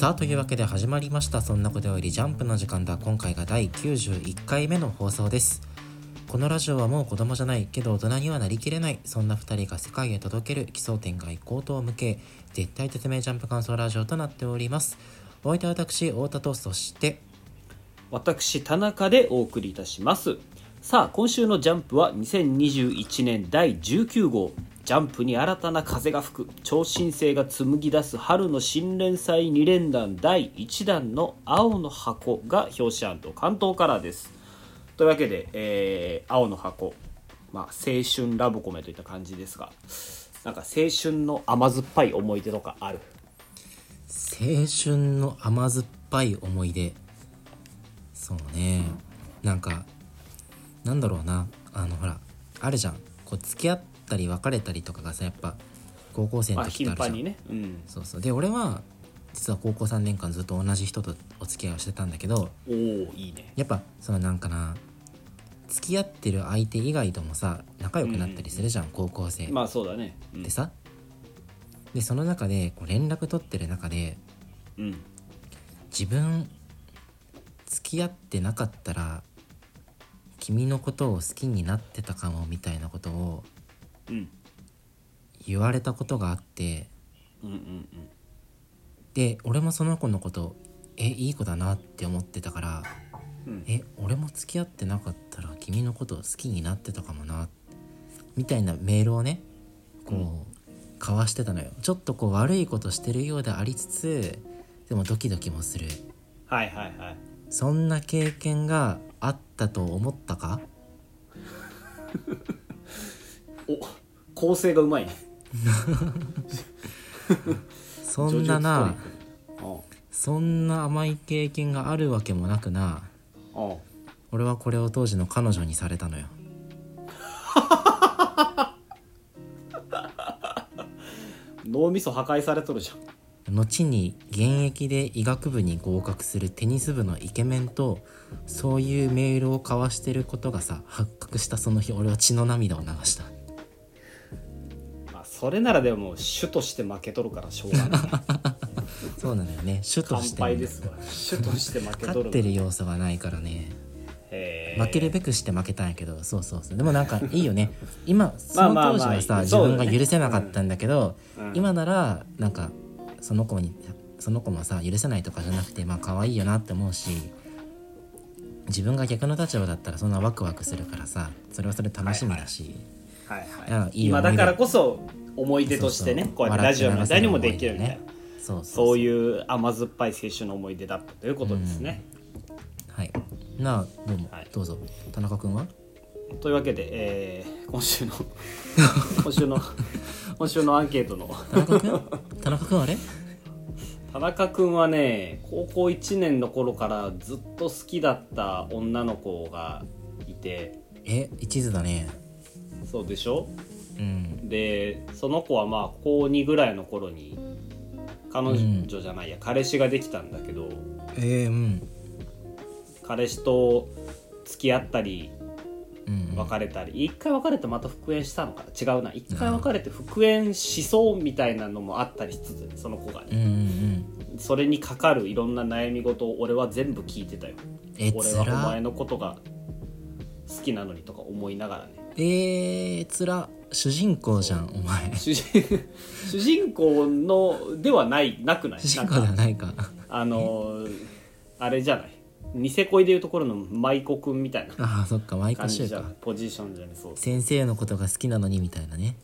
さあというわけで始まりました「そんなことよりジャンプ」の時間だ。今回が第91回目の放送です。このラジオはもう子供じゃないけど大人にはなりきれない。そんな2人が世界へ届ける奇想天外高等無形絶対絶命ジャンプ感想ラジオとなっております。お相手は私太田とそして私田中でお送りいたします。さあ今週の「ジャンプ」は2021年第19号。ジャンプに新たな風が吹く。超新星が紡ぎ出す春の新連載2連弾。第1弾の「青の箱」が表紙関東カラーです。というわけで、えー青の箱、まあ、青春ラブコメといった感じですが。なんか青春の甘酸っぱい思い出とかある？青春の甘酸っぱい思い出。そうね。なんかなんだろうな。あのほらあるじゃん。こう付き合ったり別れたりとかがさやっぱ高校生のまあ時ってあるじゃん、頻繁にね。うん。そうそう。で俺は実は高校3年間ずっと同じ人とお付き合いをしてたんだけどおおいいね。やっぱそのなんかな付き合ってる相手以外ともさ仲良くなったりするじゃん、高校生、まあそうだね。うん。でさでその中でこう連絡取ってる中でうん。自分付き合ってなかったら君のことを好きになってたかもみたいなことをうん言われたことがあってうんうんで俺もその子のことえいい子だなって思ってたからうん。え俺も付き合ってなかったら君のことを好きになってたかもなみたいなメールをねこう交わしてたのよ。ちょっとこう悪いことしてるようでありつつでもドキドキもする。はいはいはい。そんな経験があったと思ったか？お構成がうまいね。そんななおそんな甘い経験があるわけもなくなお俺はこれを当時の彼女にされたのよ。脳みそ破壊されとるじゃん。後に現役で医学部に合格するテニス部のイケメンとそういうメールを交わしてることがさ発覚したその日俺は血の涙を流した。まあそれならでも主として負けとるからしょうがない。そうなのよね。主と乾して杯ですわ。主として負けとる。勝ってる要素がないからね。負けるべくして負けたんやけど。そうそうそう。でもなんかいいよね。今 そのまあまあまあ当時はさ、自分が許せなかったんだけど、うん。今ならなんかその子にその子もさ許せないとかじゃなくてまあ可愛いよなって思うし自分が逆の立場だったらそんなワクワクするからさそれはそれ楽しみだし、はいはいい。い思い。出今だからこそ思い出としてねこうやってラジオみたいにもできるみたいな、ね。そうそうそう。いう甘酸っぱい青春の思い出だったということですね、はい。なあどうも、はい。どうぞ。田中君は？というわけで、えー今週の 今週の今週のアンケートの。田中君？田中君あれ？田中君はね高校1年の頃からずっと好きだった女の子がいて。え一途だね。そうでしょ？うん。でその子はまあ高2ぐらいの頃に彼女じゃないや、彼氏ができたんだけどえー、うん。彼氏と付き合ったりうん別れたり一回別れてまた復縁したのかな？違うな。一回別れて復縁しそうみたいなのもあったりしつつねその子がうんうんねうん。それにかかるいろんな悩み事を俺は全部聞いてたよ。え俺はお前のことが好きなのにとか思いながらねえー、つら主人公じゃんお前。主人主人公のではないなくない？主人公ではないか。あのーあれじゃない？ニセ恋でいうところの舞妓くんみたいな。ああそっかマイコ感シューかポジションじゃねそう先生のことが好きなのにみたいなね。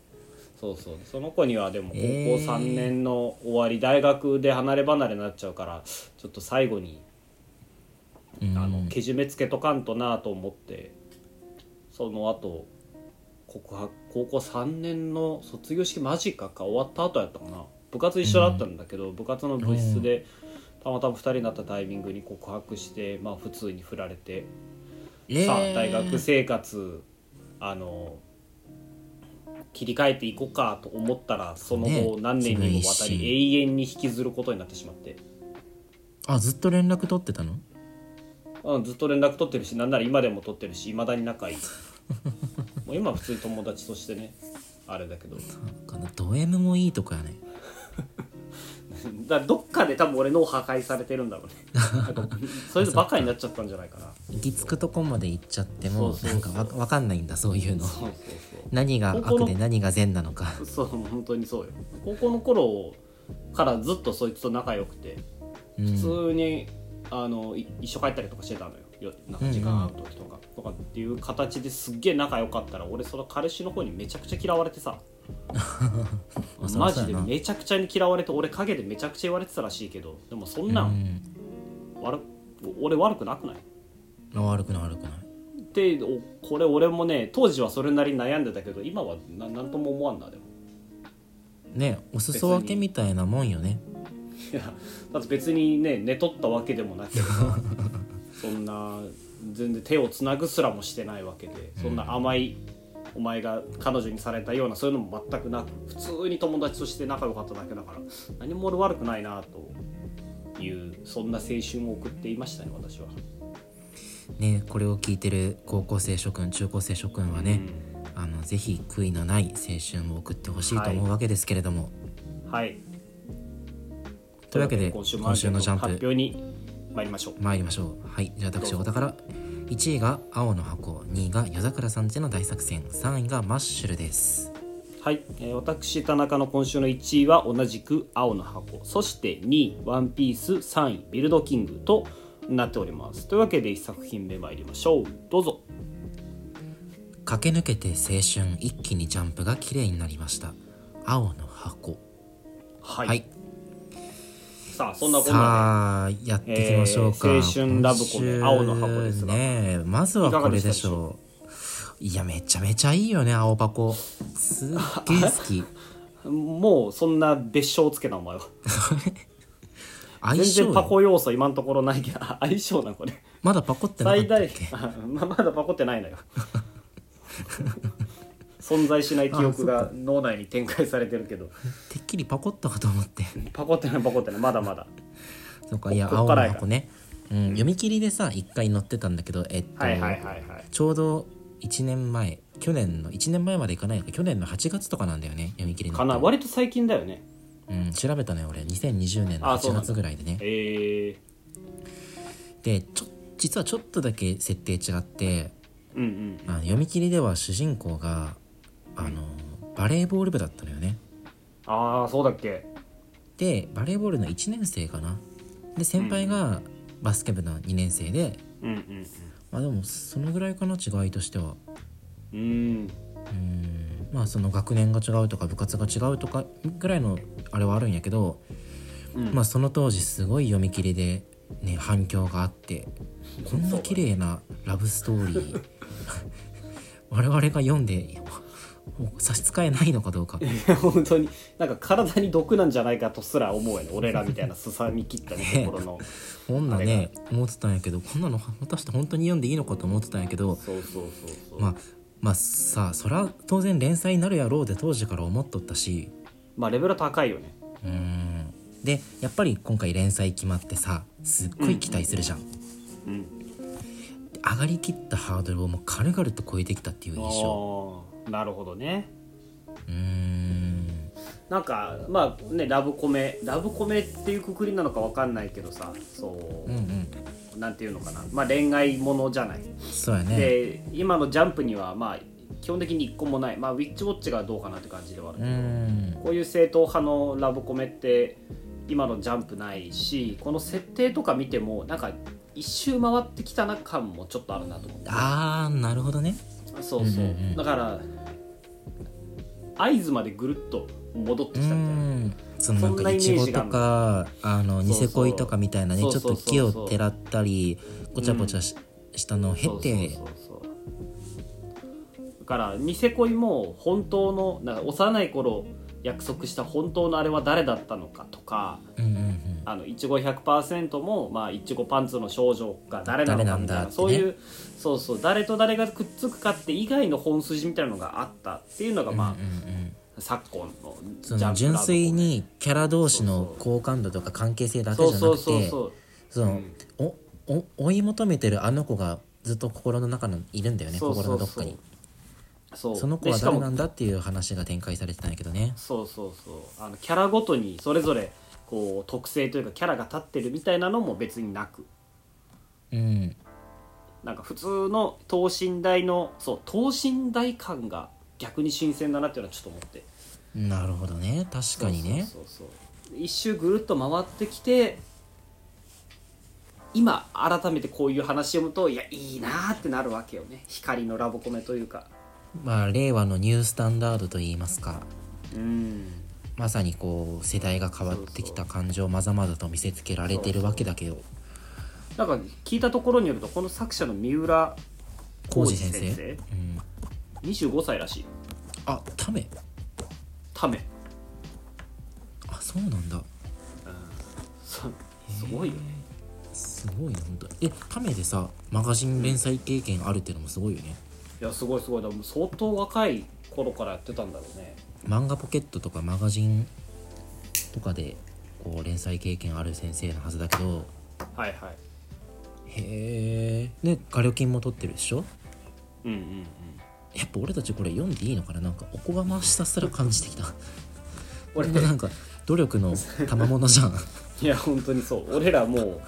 そうそう。その子にはでも高校えー。3年の終わり、大学で離れ離れになっちゃうからちょっと最後にうん。あのけじめつけとかんとなと思ってその後告白高校3年の卒業式間近か終わった後やったかな。部活一緒だったんだけど、部活の部室でたまたま2人になったタイミングに告白してまあ普通に振られて、えー。さあ大学生活あの切り替えていこうかと思ったらその後ね何年にもわたり永遠に引きずることになってしまって。あずっと連絡取ってたの？うん、ずっと連絡取ってるしなんなら今でも取ってるしいまだに仲いい もう今は普通に友達としてねあれだけど。このド M もいいとこやね。だどっかで多分俺脳破壊されてるんだろうね。なんかそれでバカになっちゃったんじゃないかな。行き着くとこまで行っちゃってもそうそうそう。なんかわわかんないんだそういうの。そうそう何が悪で何が善なのか。そうそう本当にそうよ。高校の頃からずっとそいつと仲良くてうん。普通に、あのい一緒帰ったりとかしてたのよよなんか時間合う時とか、とかっていう形ですっげえ仲良かったら俺その彼氏の方にめちゃくちゃ嫌われてさ。マジでめちゃくちゃに嫌われて俺陰でめちゃくちゃ言われてたらしいけどでもそんな、うんん。悪俺悪くなくない？あ悪くない悪くない。でおこれ俺もね当時はそれなりに悩んでたけど今はななんとも思わんなでも。ねお裾分けみたいなもんよね。いやだって別にね寝取ったわけでもなければそんな全然手をつなぐすらもしてないわけでそんな甘い、お前が彼女にされたようなそういうのも全くなく普通に友達として仲良かっただけだから何も俺悪くないなというそんな青春を送っていましたね私は。ねこれを聞いてる高校生諸君中高生諸君はね、あのぜひ悔いのない青春を送ってほしいと思うわけですけれども、はい。というわけで今週も今週のジャンプ。発表に参りましょう。参りましょう。はい。じゃあ私どうぞお宝1位が青の箱2位が夜桜さんちの大作戦3位がマッシュルです。はい、えー私田中の今週の1位は同じく青の箱。そして2位ワンピース3位ビルドキングとなっております。というわけで1作品目参りましょう。どうぞ。駆け抜けて青春一気にジャンプが綺麗になりました。青の箱。はい、はいさあそんなこんなさあやっていきましょうか、えー青春ラブコメ青の箱ですが。ねまずはこれでしょう。いやめちゃめちゃいいよね青箱。すっげえ好き。で もうそんな別称つけなお前は。全然パコ要素今のところないけどあ 相性なこれ。まだパコってなかっ最大まだパコってないのよ存在しない記憶が脳内に展開されてるけど。てっきりパコったかと思って。パコってないパコってない。まだまだ。そうかいや青の箱ね、うん、読み切りでさ一回載ってたんだけどえっと、はいはいはいはい。ちょうど1年前去年の1年前までいかないのか去年の8月とかなんだよね読み切りのかな。割と最近だよね。うん、調べたのよ俺2020年の8あそうなんだ。月ぐらいでね。えでちょ実はちょっとだけ設定違ってー、うんうん。あの読み切りでは主人公があのバレーボール部だったのよね。ああそうだっけ。でバレーボールの1年生かな。で先輩がバスケ部の2年生で、うんうんまあでもそのぐらいかな違いとしては。うん。うん。うんまあその学年が違うとか部活が違うとかぐらいのあれはあるんやけど、うん。まあその当時すごい読み切りでね反響があってこんな綺麗なラブストーリー 我々が読んでもう差し支えないのかどうか。本当に。なんか体に毒なんじゃないかとすら思うよね。俺らみたいなすさみ切ったところの。こんなね思ってたんやけどこんなの果たして本当に読んでいいのかと思ってたんやけどそうそうそうそう。まあまあさそら当然連載になるやろうで当時から思っとったし。まあレベル高いよね。うん。でやっぱり今回連載決まってさすっごい期待するじゃん、うん。上がりきったハードルをもう軽々と超えてきたっていう印象なるほどね。うーん。なんかまあねラブコメラブコメっていうくくりなのかわかんないけどさそう。うんうん。なんていうのかな。まあ恋愛ものじゃない。そうやね。で今のジャンプにはまあ基本的に一個もない。まあウィッチウォッチがどうかなって感じではあるうーん。こういう正統派のラブコメって今のジャンプないしこの設定とか見てもなんか一周回ってきたな感もちょっとあるなと思って。あーなるほどね。そうそう、うんうんうん。だから合図までぐるっと戻ってきたみたいな。ん。そのなんかいちごージがとかあのニセ恋とかみたいなねちょっと木をてらったりごちゃごちゃし,、したのを経て。だからニセ恋も本当のなんか幼い頃約束した本当のあれは誰だったのかとかうんうんうん。あのいちご100%もまあいちごパンツの少女が誰なのかみたいなねそういうそうそう誰と誰がくっつくかって以外の本筋みたいなのがあったっていうのがまあ、うんうん昨今のその純粋にキャラ同士の好感度とか関係性だけじゃなくてそのおお追い求めてるあの子がずっと心の中のいるんだよね。心のどっかに。そうその子はでしかも誰なんだっていう話が展開されてたんやけどね。そうそうそう。あのキャラごとにそれぞれこう特性というかキャラが立ってるみたいなのも別になく。うん。なんか普通の等身大のそう等身大感が逆に新鮮だなっていうのはちょっと思って。なるほどね。確かにね。そうそうそう一周ぐるっと回ってきて今改めてこういう話読むといやいいなーってなるわけよね。光のラボコメというかまあ令和のニュースタンダードといいますか。うん。まさにこう世代が変わってきた感情をまざまざと見せつけられてるわけだけど。なんか聞いたところによるとこの作者の三浦浩二先生。浩二うん、25歳らしい。あタメ。ためあそうなんだ。そすごいよ。ねすごいな本当えタメでさマガジン連載経験あるっていうのもすごいよねいやすごいすごい。でも相当若い頃からやってたんだろうね。漫画ポケットとかマガジンとかでこう連載経験ある先生のはずだけどはいはい。へえで画力金も取ってるでしょ？うんうんうん。やっぱ俺たちこれ読んでいいのかな？なんかおこがましさすら感じてきた。俺なんか努力の賜物じゃん。いや本当にそう。俺らもう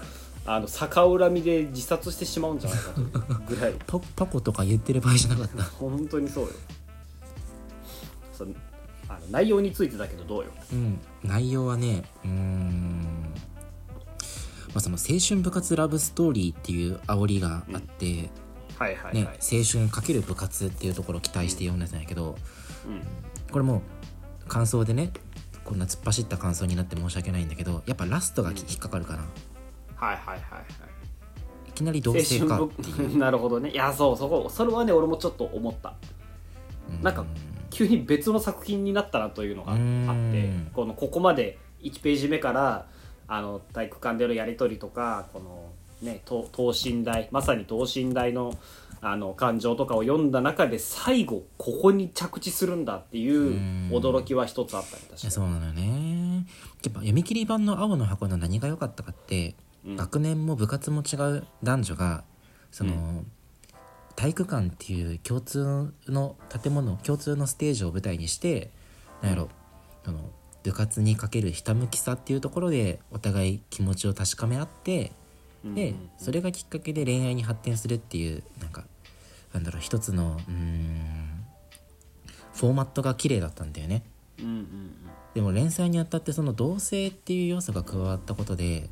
あの逆恨みで自殺してしまうんじゃないかというぐらい。パパコとか言ってる場合じゃなかった。本当にそうよ。そうあの内容についてだけどどうよ。うん。内容はねうーん。まあその青春部活ラブストーリーっていう煽りがあって、はいはいはい、ね、青春×部活っていうところを期待して読んでたんやけど、うん。これもう感想でねこんな突っ走った感想になって申し訳ないんだけどやっぱラストがき引っかかるかな、はいはいはいはい。いきなり同性かっていう、なるほどね。いやそうそこそれはね俺もちょっと思った。うん。なんか急に別の作品になったなというのがあってうん。このここまで1ページ目からあの体育館でのやり取りとかこのね等等身大まさに等身大のあの感情とかを読んだ中で最後ここに着地するんだっていううん。驚きは一つあったね確いかに。やそうなのよね。やっぱ読み切り版の「青の箱」の何が良かったかって、うん学年も部活も違う男女がその、う体育館っていう共通の建物共通のステージを舞台にしてなんやろ、その部活にかけるひたむきさっていうところでお互い気持ちを確かめ合ってでそれがきっかけで恋愛に発展するっていうなんかなんだろう一つのうーんフォーマットが綺麗だったんだよね。でも連載にあたってその同性っていう要素が加わったことで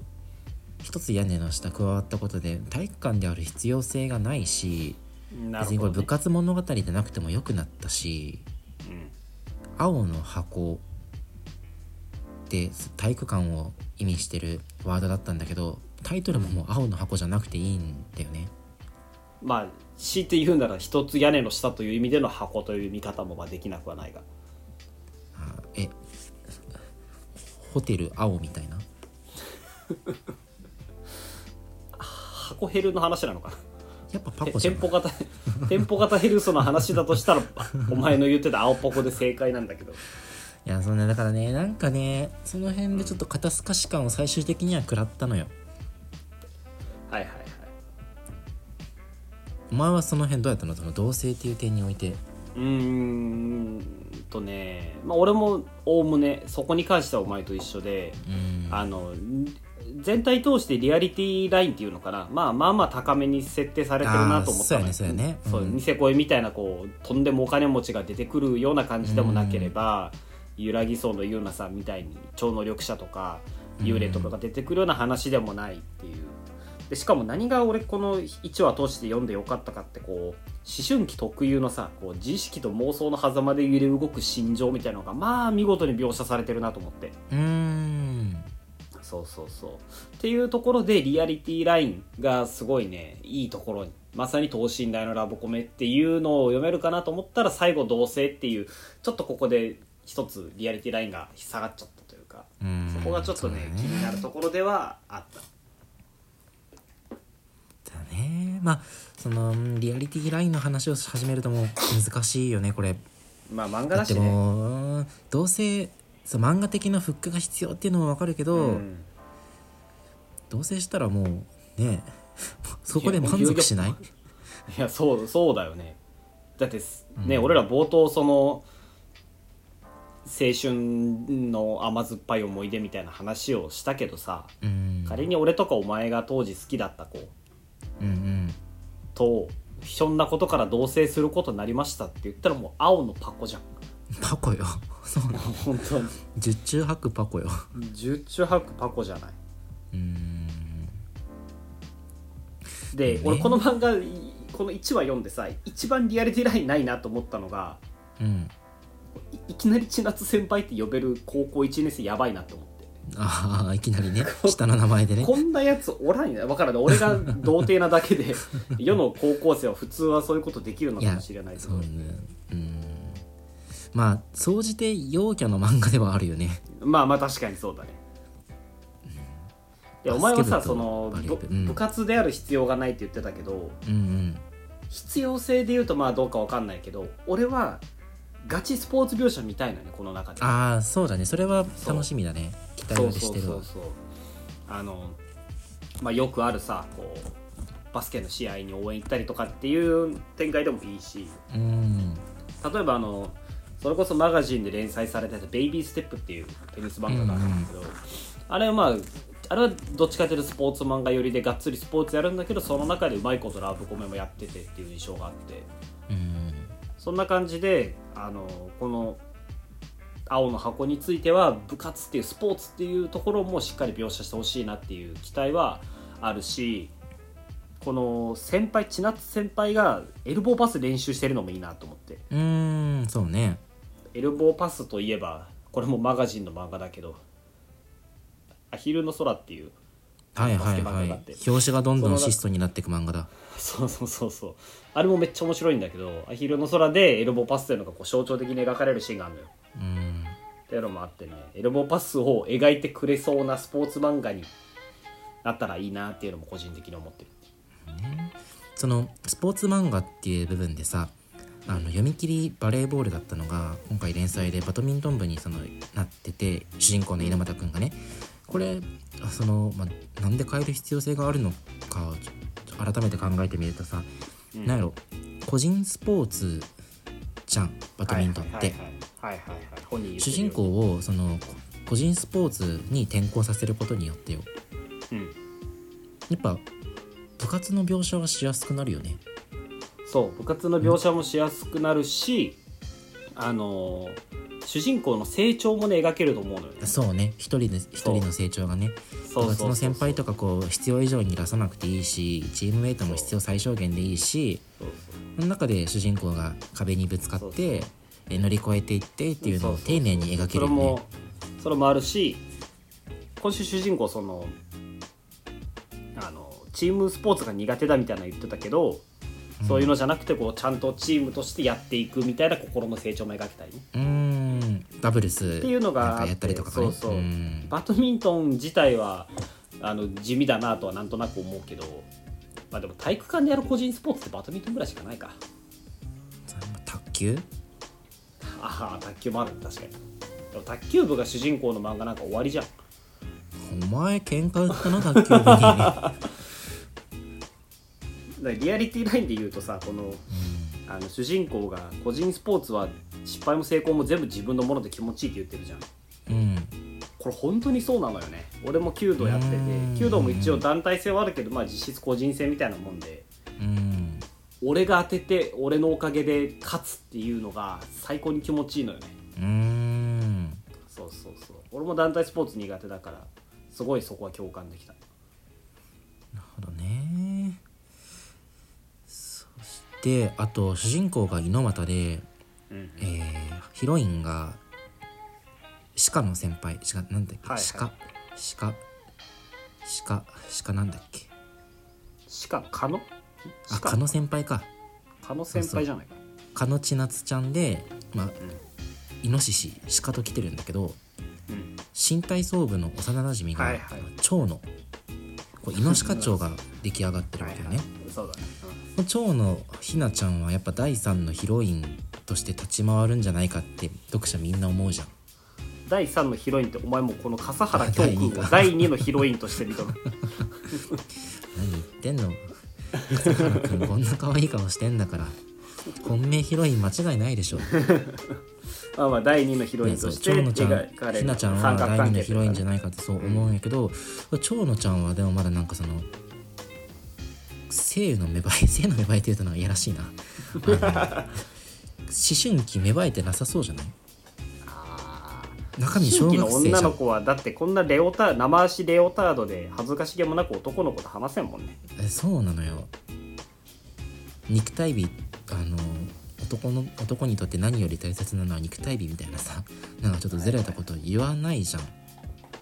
一つ屋根の下加わったことで体育館である必要性がないしな別にこれ部活物語でなくてもよくなったしうん。青の箱って体育館を意味してるワードだったんだけどタイトルももう青の箱じゃなくていいんだよね。まあ強いて言うなら一つ屋根の下という意味での箱という見方もまあできなくはないが。あえホテル青みたいな？箱ヘルの話なのかな？やっぱパコじゃん。店舗型 店舗型ヘルスの話だとしたらお前の言ってた青ポコで正解なんだけど。いやそんなだからねなんかねその辺でちょっと肩透かし感を最終的には食らったのよ。はいはいはい。お前はその辺どうやったの？その同性っていう点において。うーんとね、まあ、俺もおおむねそこに関してはお前と一緒でうん。あの全体通してリアリティラインっていうのかな、まあ、まあまあ高めに設定されてるなと思った。そうやねそうやね。そううん。ニセ恋みたいなこうとんでもお金持ちが出てくるような感じでもなければ、揺らぎそうのユーナさんみたいに超能力者とか幽霊とかが出てくるような話でもないっていう。でしかも何が俺この1話通して読んでよかったかってこう思春期特有のさこう自意識と妄想の狭間で揺れ動く心情みたいなのがまあ見事に描写されてるなと思って。うーんそうそうそう。っていうところでリアリティラインがすごいねいいところに。まさに等身大のラブコメっていうのを読めるかなと思ったら最後同性っていうちょっとここで一つリアリティラインが下がっちゃったというか。うん。そこがちょっとねそうだ気になるところではあった。だね。まあそのリアリティラインの話を始めるともう難しいよねこれ。まあ漫画だしね。どうせそう漫画的なフックが必要っていうのもわかるけど、うん。同棲したらもうねそこで満足しない？いやそうそうだよね。だってすね、うん。俺ら冒頭その青春の甘酸っぱい思い出みたいな話をしたけどさ、うん。仮に俺とかお前が当時好きだった子。うんうん。とひょんなことから同棲することになりましたって言ったらもう青のパコじゃんパコよ。そうなの。本当に。十中八九パコよ。十中八九パコじゃない。うん。ねで俺この漫画この1話読んでさ一番リアリティラインないなと思ったのがうん。いいきなり千夏先輩って呼べる高校1年生やばいなと思って。ああいきなりね。下の名前でね。こんなやつおらんや分からない俺が童貞なだけで世の高校生は普通はそういうことできるのかもしれないけどそうね。うんまあ総じて陽キャの漫画ではあるよね。まあまあ確かにそうだね。でお前はさそのうん。部活である必要がないって言ってたけどうんうん。必要性で言うとまあどうか分かんないけど俺はガチスポーツ描写見たいのねこの中で。ああそうだね。それは楽しみだね。期待してるわ。そうそうそう。あのまあよくあるさこうバスケの試合に応援行ったりとかっていう展開でもいいし。うん。例えばあのそれこそマガジンで連載されてた「ベイビーステップ」っていうテニス漫画があるんだけど、あれはまああれはどっちかというとスポーツ漫画寄りでがっつりスポーツやるんだけどその中でうまいことラブコメもやっててっていう印象があって。うん。そんな感じであのこの青の箱については部活っていうスポーツっていうところもしっかり描写してほしいなっていう期待はあるしこの先輩千夏先輩がエルボーパス練習してるのもいいなと思って。うーんそうねエルボーパスといえばこれもマガジンの漫画だけど「アヒルの空」っていうはいはいはい。表紙がどんどんその質素になっていく漫画だ。そうそうそうそう。あれもめっちゃ面白いんだけどアヒルの空でエルボーパスっていうのがこう象徴的に描かれるシーンがあるのよ。うんっていうのもあってねエルボーパスを描いてくれそうなスポーツ漫画になったらいいなっていうのも個人的に思ってる。そのスポーツ漫画っていう部分でさあの読み切りバレーボールだったのが今回連載でバドミントン部にそのなってて主人公の稲俣くんがね。これあその、まあ、なんで変える必要性があるのか改めて考えてみるとさ、うん。なんやろ個人スポーツじゃんバドミントンって。主人公をそのこ個人スポーツに転向させることによってよ。うん。やっぱ部活の描写はしやすくなるよねそう部活の描写もしやすくなるし、あのー主人公の成長もね描けると思うのよね。そうね。一人で一人の成長がね。部活の先輩とかこう必要以上に出さなくていいしチームメイトも必要最小限でいいしその中で主人公が壁にぶつかってえ乗り越えていってっていうのを丁寧に描けるよそれもねそれもあるし今週主人公そのあのチームスポーツが苦手だみたいなの言ってたけど、そういうのじゃなくてこうちゃんとチームとしてやっていくみたいな心の成長も描きたいね。うーん。ダブルスっていうのがやったてりとかかね。そうそう。うん。バドミントン自体はあの地味だなとはなんとなく思うけどまあでも体育館でやる個人スポーツってバドミントンぐらいしかないか。卓球？ああ卓球もある。確かに。でも卓球部が主人公の漫画なんか終わりじゃん。お前喧嘩売ったの卓球部に リアリティラインで言うとさこのあの主人公が個人スポーツは失敗も成功も全部自分のもので気持ちいいって言ってるじゃん。うん。これ本当にそうなのよね。俺も弓道やっててうん。弓道も一応団体性はあるけど、まあ、実質個人戦みたいなもんで。うん。俺が当てて俺のおかげで勝つっていうのが最高に気持ちいいのよね。うーん。そうそうそう。俺も団体スポーツ苦手だからすごいそこは共感できた。なるほどね。そしてあと主人公が猪俣で、うんえーヒロインが鹿の先輩。鹿なんだっけ、はいはい。鹿。鹿。鹿。鹿なんだっけ？しかかの？あ鹿。の先輩か。かの先輩じゃないか。鹿の千夏ちゃんでまあ、イノシシ鹿と来てるんだけどうん。新体操部の幼なじみが、はいはい。蝶のこうイノシカ蝶が出来上がってるわけよね、そうだね、蝶のひなちゃんはやっぱ第3のヒロインとして立ち回るんじゃないかって読者みんな思うじゃん。第3のヒロインってお前もうこの笠原京君を 第2のヒロインとして見たの何言ってんの？笠原くんこんな可愛い顔してんだから。本命ヒロイン間違いないでしょ。まあまあ第2のヒロインとして蝶野ちゃんひなちゃんは第二の関係ヒロインじゃないかってそう思うんやけど蝶野ちゃんはでもまだなんかその性の芽生え性の芽生えっていうとなんかいやらしいな。思春期芽生えてなさそうじゃない？中身小学生じゃん。女の子はだってこんなレオタ生足レオタードで恥ずかしげもなく男の子と話せんもんね。えそうなのよ。肉体美あの男の男にとって何より大切なのは肉体美みたいなさ。なんかちょっとずれたこと言わないじゃん、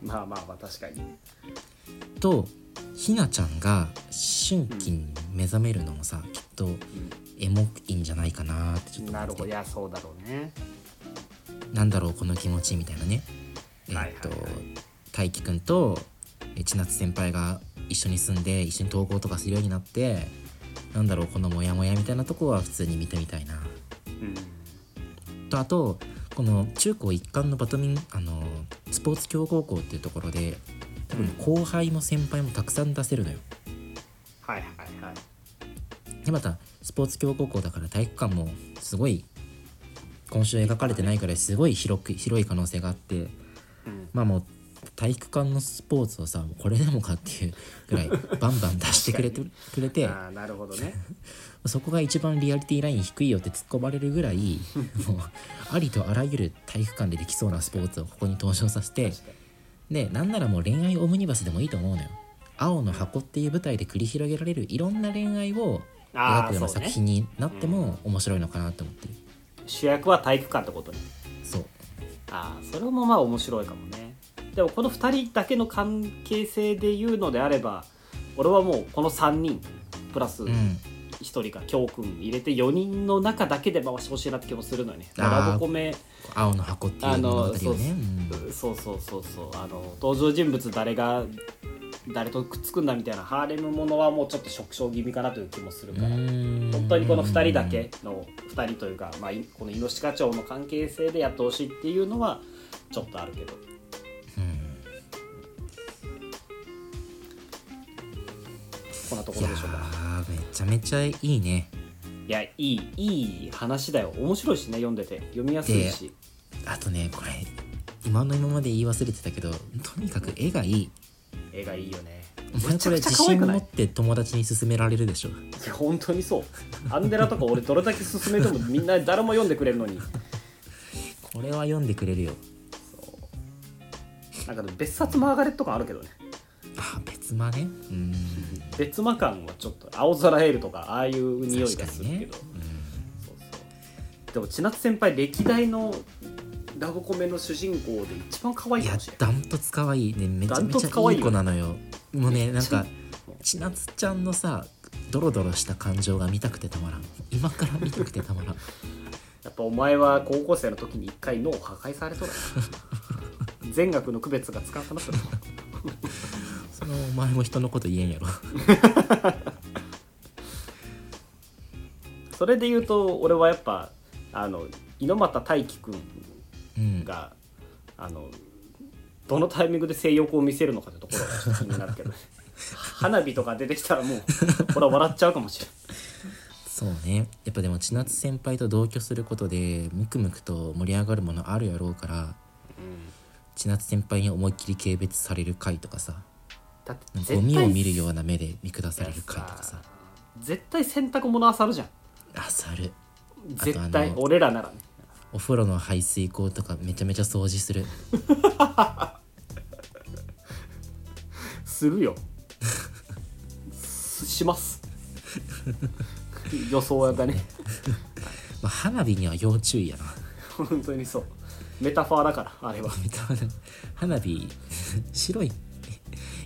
まあまあまあ確かに。とひなちゃんが思春期に目覚めるのもさ、きっとエモいんじゃないかなってちょっとなる思って。ほど。いやそうだろうね。なんだろうこの気持ちみたいなね。えーっと、はい。はいはい大輝くんとえ千夏先輩が一緒に住んで一緒に登校とかするようになってなんだろうこのモヤモヤみたいなとこは普通に見てみたいな。うん。とあとこの中高一貫のバドミンあのスポーツ強豪校っていうところで多分後輩も先輩もたくさん出せるのよ。はいはいはい。でまたスポーツ強豪校だから体育館もすごい今週描かれてないくらいすごい広く広い可能性があってうん。まあもう体育館のスポーツをさこれでもかっていうぐらい バンバン出してくれてくれてああなるほどね。そこが一番リアリティライン低いよって突っ込まれるぐらいもうありとあらゆる体育館でできそうなスポーツをここに登場させてでなんならもう恋愛オムニバスでもいいと思うのよ。青の箱っていう舞台で繰り広げられるいろんな恋愛を描くような作品になっても面白いのかなと思って。る。主役は体育館ってことね。そう。ああそれもまあ面白いかもね。でもこの2人だけの関係性で言うのであれば俺はもうこの3人プラスうん1人か京くん入れて4人の中だけで回してほしいなって気もするのよね。ラブコメ青の箱っていう物語をね。うんそうそうそうそうあの登場人物誰が誰とくっつくんだみたいなハーレムものはもうちょっと縮小気味かなという気もするから。本本当にこの2人だけの2人というか、まあ、いこのイノシシ課長の関係性でやってほしいっていうのはちょっとあるけどこんなところでしょうか。ーめちゃめちゃいいね。いやいいいい話だよ。面白いしね読んでて。読みやすいし。あとねこれ今の今まで言い忘れてたけどとにかく絵がいい。絵がいいよね。お前これ自信持って友達に勧められるでしょ？いや本当にそう。アンデラとか俺どれだけ進めてもみんな誰も読んでくれるのに。これは読んでくれるよ。なんか別冊マーガレット感あるけどね。あ別間ね。うん別間感はちょっと青空エールとかああいう匂いがするけど、そうそう。でも千夏先輩歴代のラブコメの主人公で一番可愛いやいかもしれない。ダントツ可愛いね。めちゃめちゃいよいい子なのよ。もうねなんか千夏ちゃんのさドロドロした感情が見たくてたまらん。今から見たくてたまらん。やっぱお前は高校生の時に一回脳を破壊されとる 全学の区別がつかなくなった。のそのお前も人のこと言えんやろ。それで言うと俺はやっぱあの猪俣大輝くんうんがあのどのタイミングで性欲を見せるのかってところが気になるけど 花火とか出てきたらもう俺は笑っちゃうかもしれないそうね。やっぱでも千夏先輩と同居することでムクムクと盛り上がるものあるやろうから千夏先輩に思いっきり軽蔑される回とかさだって絶対ゴミを見るような目で見下される回とかさ。絶対洗濯物漁るじゃん。あさる。絶あ対の俺らならね。お風呂の排水口とかめちゃめちゃ掃除する。するよ。すします。予想だね。まあ、花火には要注意やな。本当にそう。メタファーだからあれは。花火白い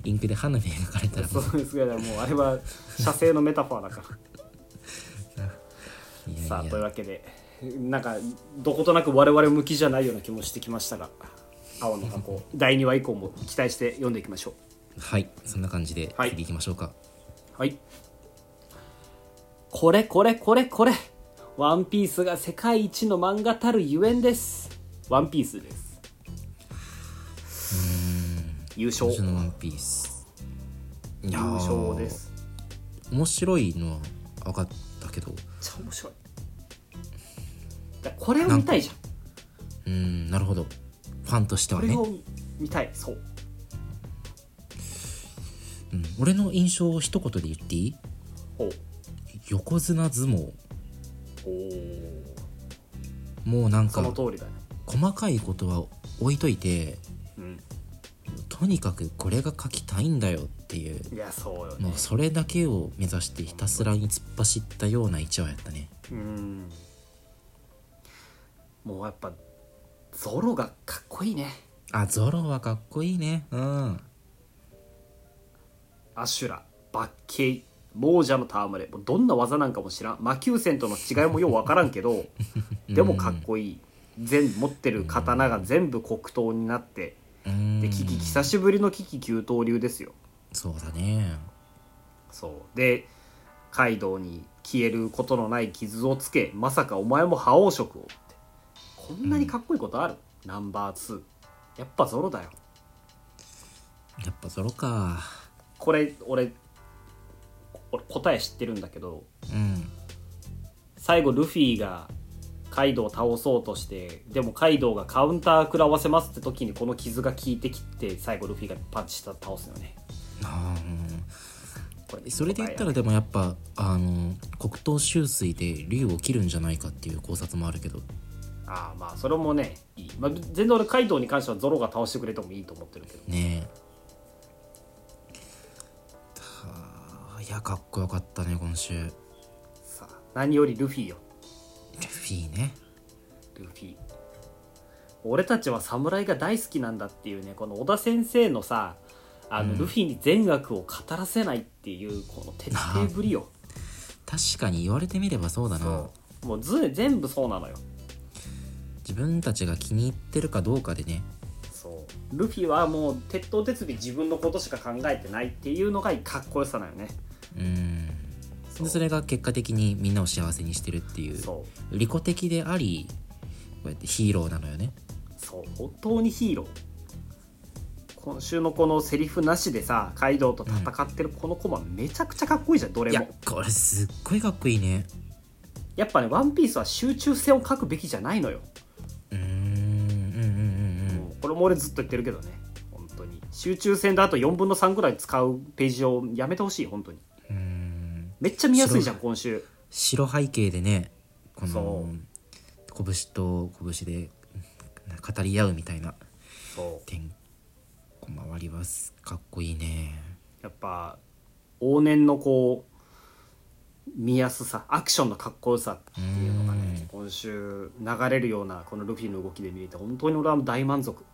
インクで花火描かれたらもそううですけどもうあれは射精のメタファーだから。さあというわけでなんかどことなく我々向きじゃないような気もしてきましたが青の箱第2話以降も期待して読んでいきましょはいそんな感じではい。次行きましょうか、うはい。これこれこれこれ。ワンピースが世界一の漫画たるゆえんです。ワンピースです優勝。私のワンピース。いや優ー勝です。面白いのは分かったけど。めっちゃ面白い。だこれを見たいじゃん。うんなるほど。ファンとしてはね、これを見たい。そう。うん、俺の印象を一言で言っていい？横綱相撲。もうなんそかの通りだね。細かいことは置いといてうんとにかくこれが書きたいんだよっていう。いやそうよね。もうそれだけを目指してひたすらに突っ走ったような一話やったね。うん。もうやっぱゾロがかっこいいね。あゾロはかっこいいね。うん。アシュラバッケイ亡者の戯れ。もうどんな技なんかも知らん。魔球戦との違いもよう分からんけど でもかっこいい。全持ってる刀が全部黒刀になってうんで危機久しぶりの危機九刀流ですよ。そうだね。そう。でカイドウに消えることのない傷をつけまさかお前も覇王色を。ってこんなにかっこいいことある、ナンバー2やっぱゾロだよ。やっぱゾロか。これ俺俺答え知ってるんだけどうん。最後ルフィがカイドウを倒そうとしてでもカイドウがカウンター食らわせますって時にこの傷が効いてきて最後ルフィがパンチした倒すよね。あそれで言ったらでもやっぱあの黒糖秋水で竜を切るんじゃないかっていう考察もあるけど。ああまあそれもねいい、まあ、全然俺カイドウに関してはゾロが倒してくれてもいいと思ってるけど。ねえ。はあいやかっこよかったね今週。ルさあ何よりルフィよフィね。ルフィ。俺たちは侍が大好きなんだっていうねこの小田先生のさあの、うん。ルフィに善悪を語らせないっていうこの徹底ぶりよ。確かに言われてみればそうだな。もうず全部そうなのよ。自分たちが気に入ってるかどうかでね。そう。ルフィはもう鉄頭鉄尾自分のことしか考えてないっていうのがかっこよさなよね。うんそそれが結果的にみんなを幸せにしてるっていうそう。利己的でありこうやってヒーローなのよね。そう。本当にヒーロー。今週のこのセリフなしでさカイドウと戦ってるこのコマめちゃくちゃかっこいいじゃんどれいやもこれすっごいかっこいいね。やっぱね「ワンピースは集中線を書くべきじゃないのよ、うーんうんうんうんこれも俺ずっと言ってるけどね本当に。集中線であと4分の3ぐらい使うページをやめてほしい本当にめっちゃ見やすいじゃん今週。白背景でねこその拳と拳で語り合うみたいなそう。てんこ回りはす。かっこいいね。やっぱ往年のこう見やすさアクションのかっこよさっていうのがね今週流れるようなこのルフィの動きで見れて本当に俺は大満足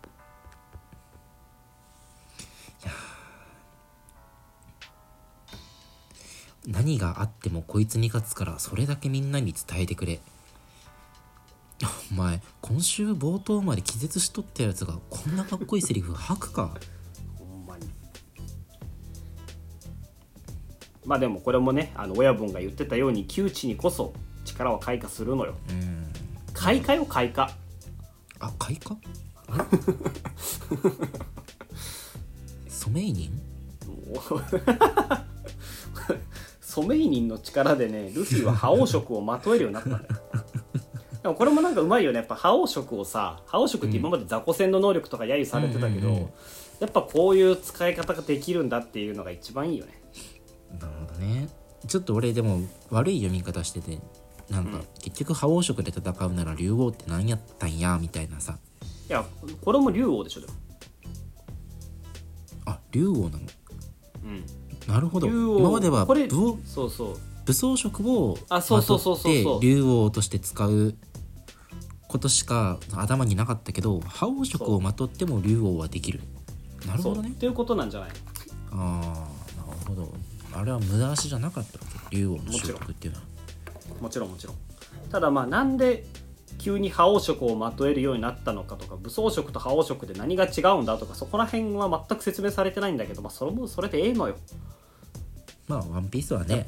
何があってもこいつに勝つからそれだけみんなに伝えてくれ。お前今週冒頭まで気絶しとったやつがこんなかっこいいセリフ吐くか？ほんまに。まあでもこれもねあの親分が言ってたように窮地にこそ力は開花するのよ。うん。開花よ開花。あ開花？ソメイニン？ソメイニンの力でねルフィは覇王色をまとえるようになったのよ。でもこれもなんかうまいよね。やっぱ覇王色をさ覇王色って今まで雑魚戦の能力とか揶揄されてたけど、うん。うんうんやっぱこういう使い方ができるんだっていうのが一番いいよね。なるほどね。ちょっと俺でも悪い読み方しててなんか、結局覇王色で戦うなら竜王って何やったんやみたいなさ。いやこれも竜王でしょでも。あ竜王なの？うんなるほど。今まではこれ武王そうそう。武装色をまとって竜王として使うことしか頭になかったけど覇王色をまとっても竜王はできる。なるほどね。っていうことなんじゃないああなるほど。あれは無駄足じゃなかったわけ？竜王の習得っていうのは。もちろんもちろん。ただまあなんで急に覇王色をまとえるようになったのかとか武装色と覇王色で何が違うんだとかそこら辺は全く説明されてないんだけど、まあ、それもそれでええのよ。まあワンピースはね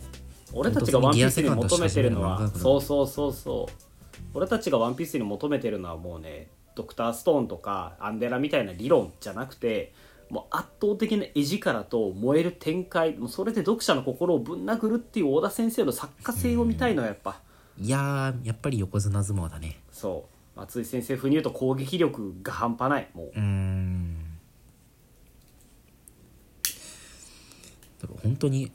俺たちがワンピースに求めてるのはそうそうそうそう。俺たちがワンピースに求めてるのはもうねドクターストーンとかアンデラみたいな理論じゃなくてもう圧倒的な絵力と燃える展開もうそれで読者の心をぶん殴るっていう小田先生の作家性を見たいのはやっぱいやーやっぱり横綱相撲だね。そ松井先生風に言うと攻撃力が半端ない。もう。うーん。本当に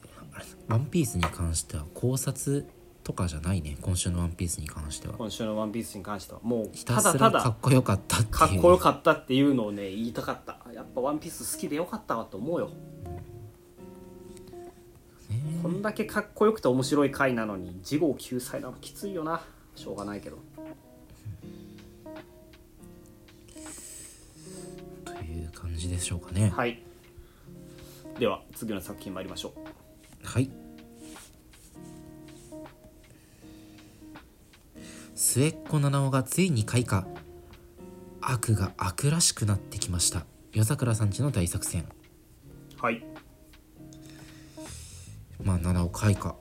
ワンピースに関しては考察とかじゃないね。今週のワンピースに関しては。今週の「ワンピースに関しては。もうひたたすらかだただっこよかったっていう。かっこよかったっていうのをね言いたかった。やっぱ「ワンピース好きでよかったわと思うよこんだけかっこよくて面白い回なのに次号救済なのきついよな。しょうがないけど。という感じでしょうかね。はい。では次の作品参りましょう。はい。末っ子七尾がついに開花。悪が悪らしくなってきました。夜桜さんちの大作戦。はいまあ七尾開花、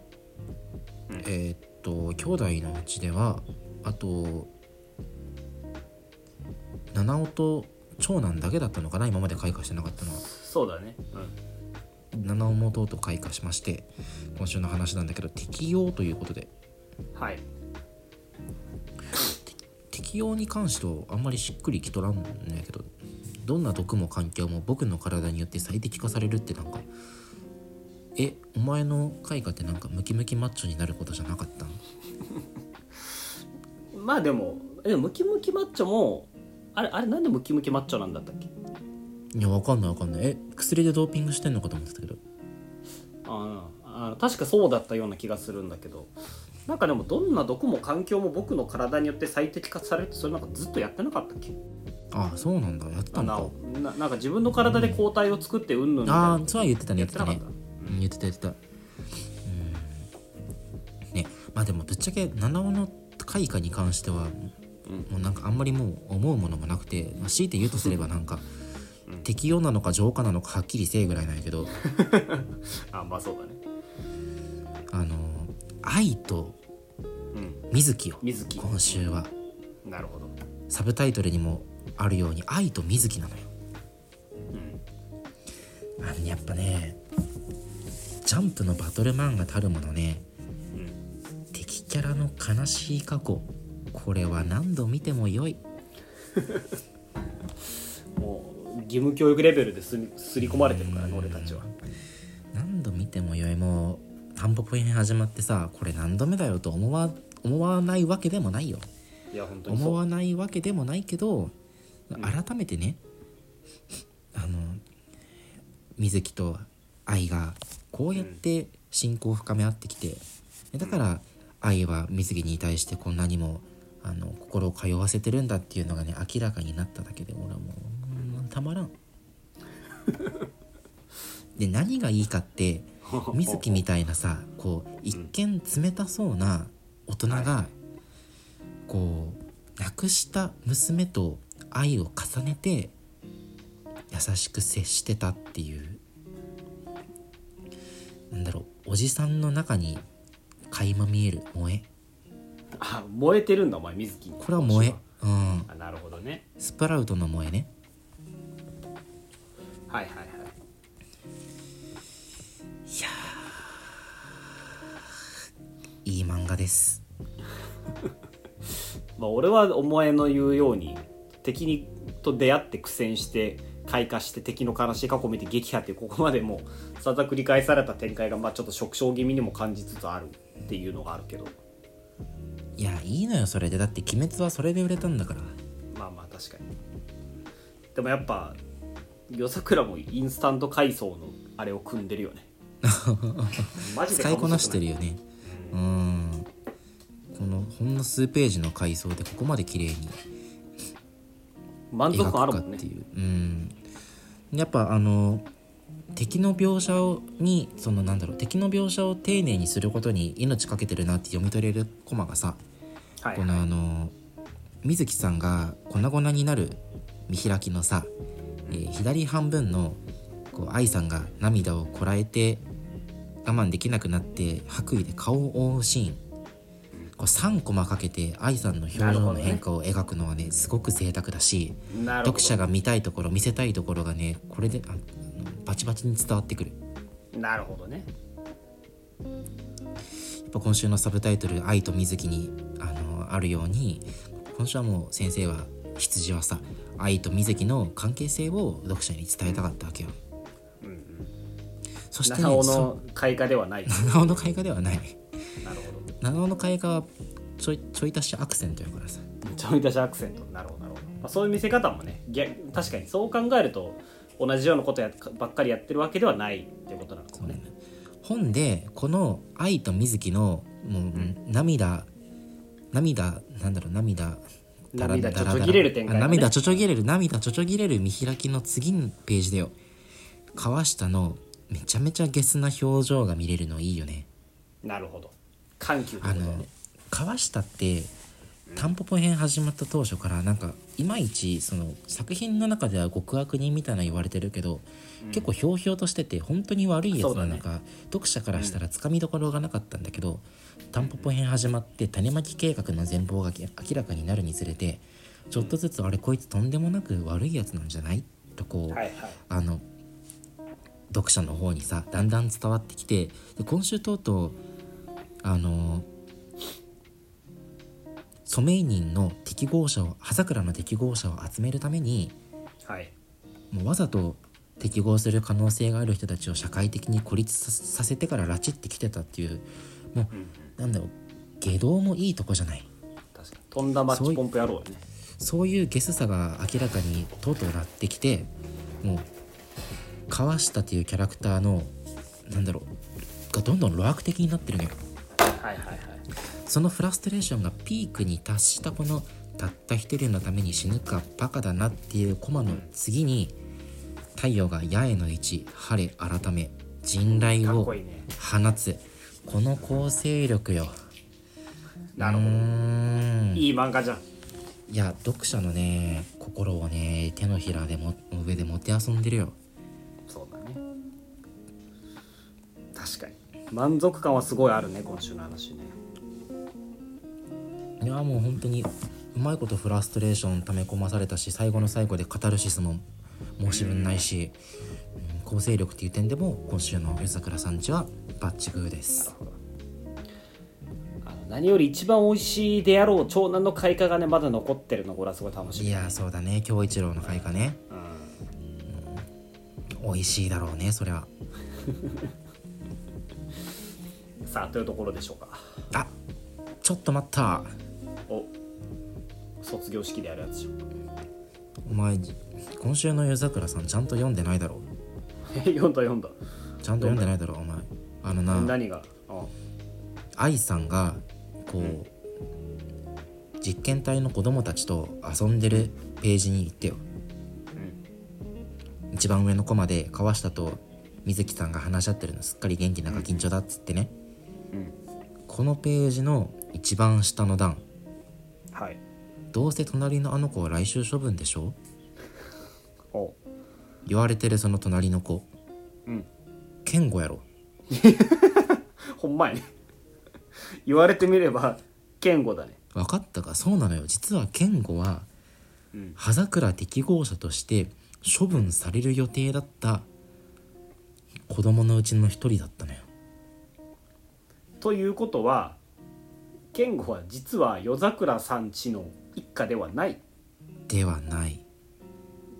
えーっと兄弟のうちではあと七尾と長男だけだったのかな今まで開花してなかったのは。そうだね。うん。七尾も弟開花しまして今週の話なんだけど適用ということで。はい。適用に関してはあんまりしっくりきとらんのやけどどんな毒も環境も僕の体によって最適化されるってなんかえお前の開花ってなんかムキムキマッチョになることじゃなかったん まあでもでもムキムキマッチョもあれあれなんでムキムキマッチョなんだったっけ？いやわかんないわかんない。え薬でドーピングしてんのかと思ってたけど。ああの確かそうだったような気がするんだけど。なんかでもどんな毒も環境も僕の体によって最適化されてそれなんかずっとやってなかったっけ？ああそうなんだ。やってたあのなななんか自分の体で抗体を作ってうんぬんみたいな。かああそうは言ってたねや言っててた。ね言ってた言ってた。うん。ねまあでもぶっちゃけ七尾の開花に関してはもうなんかあんまりもう思うものもなくて、まあ、強いて言うとすればなんか、適用なのか浄化なのかはっきりせえぐらいなんやけど。あまあそうだね。あの愛とうん。水木よ水木。今週は。なるほど。サブタイトルにもあるように愛と水木なのよ。うん。あのねやっぱねジャンプのバトル漫画たるものね。うん。敵キャラの悲しい過去。これは何度見ても良い。もう義務教育レベルですりすり込まれてるからね俺たちは。何度見ても良い。もうタンポポ編始まってさこれ何度目だよと思わ思わないわけでもないよ。いや本当に思わないわけでもないけど改めてね、あの水木と愛がこうやって親交を深め合ってきてだから愛は水木に対してこんなにもあの心を通わせてるんだっていうのがね明らかになっただけで俺はもううんたまらん。で何がいいかって 水木みたいなさこう一見冷たそうな大人がこう亡くした娘と愛を重ねて優しく接してたっていうなんだろうおじさんの中に垣間見える萌え？あ燃えてるんだお前水木これは萌え。うん。あなるほどね。スプラウトの萌えね。はいはいはい。いやーいい漫画です。まあ俺はお前の言うように敵にと出会って苦戦して開花して敵の悲しい過去を見て撃破っていうここまでもうさざ繰り返された展開がまあちょっと縮小気味にも感じつつあるっていうのがあるけど。いやいいのよそれで。だって鬼滅はそれで売れたんだから。まあまあ確かに。でもやっぱ夜桜もインスタント階層のあれを組んでるよね。マジで使いこなしてるよよねうん。このほんの数ページの回想でここまで綺麗に満足感あるもんね。かっていう、うん。やっぱあの敵の描写をにそのなんだろう敵の描写を丁寧にすることに命かけてるなって読み取れるコマがさ、はい。このあの水木さんが粉々になる見開きのさ、えー左半分のこう愛さんが涙をこらえて我慢できなくなって白衣で顔を覆うシーンこう3コマかけて愛さんの表情の変化を描くのはねすごく贅沢だし読者が見たいところ見せたいところがねこれであバチバチに伝わってくる。なるほどね。やっぱ今週のサブタイトル「愛と水木に」あのあるように今週はもう先生は羊はさ愛と水木の関係性を読者に伝えたかったわけよ、そしてねの開花ではない。七尾の開花ではない。なるほ七尾の開花はちょいちょい足しアクセントやからさ。どちょい出しアクセント。なるほどなるほど、まあ、そういう見せ方もね逆確かにそう考えると同じようなことやばっかりやってるわけではないってことなのかもね。本でこの愛と水木のもう、涙涙なんだろう涙涙ちょちょぎれる展開あがね。涙ちょちょぎれる涙ちょちょぎれる見開きの次のページだよ。川下のめちゃめちゃゲスな表情が見れるのいいよね。なるほど緩急あの川下ってタンポポ編始まった当初からなんかいまいちその作品の中では極悪人みたいな言われてるけど、結構ひょうひょうとしてて本当に悪いやつな。のか、読者からしたらつかみどころがなかったんだけど、タンポポ編始まって種まき計画の全貌が明らかになるにつれてちょっとずつあれこいつとんでもなく悪いやつなんじゃない？とこう、はいはい。あの読者の方にさだんだん伝わってきてで今週とうとうあのソメイニンの適合者を葉桜の適合者を集めるためにはい。もうわざと適合する可能性がある人たちを社会的に孤立ささせてから拉致ってきてたっていうもうなんだろう下道もいいとこじゃない。確かにとんだマッチポンプ野郎よね。そういうゲスさが明らかにとうとうなってきてもう川下っていうキャラクターのなんだろうがどんどん露悪的になってるのよはいはいはい。そのフラストレーションがピークに達したこのたった一人のために死ぬかバカだなっていうコマの次に太陽が八重の位置晴れ改め陣雷を放つ。この構成力よ。なるほど。いい漫画じゃん。いや読者のね心をね手のひらでも上でもてあそんでるよ。そうだね。確かに満足感はすごいあるね今週の話ね。いやもう本当にうまいことフラストレーション溜め込まされたし最後の最後でカタルシスも申し分ないし、うん構成力っていう点でも今週の夜桜さんちはバッチグーです。あの何より一番美味しいであろう長男の開花がねまだ残ってるのこれはすごい楽しみ。いやそうだね京一郎の開花ね。うん。美味しいだろうねそれはさあというところでしょうか。あちょっと待った。お卒業式でやるやつでしょお前今週の夜桜さんちゃんと読んでないだろ。読んだ読んだ。ちゃんと読んでないだろお前。あのな何が？あ。愛さんがこう、実験体の子供たちと遊んでるページに行ってよ、一番上のコマで川下と水木さんが話し合ってるのすっかり元気なガキンチョだっつってね、うんこのページの一番下の段。はい。どうせ隣のあの子は来週処分でしょ？お。言われてるその隣の子。うん。健吾やろ。ほんまやね。言われてみれば健吾だね。分かったか？そうなのよ。実は健吾はうん。葉桜適合者として処分される予定だった子供のうちの一人だったのよということは健吾は実は夜桜さんちの一家ではない。ではない。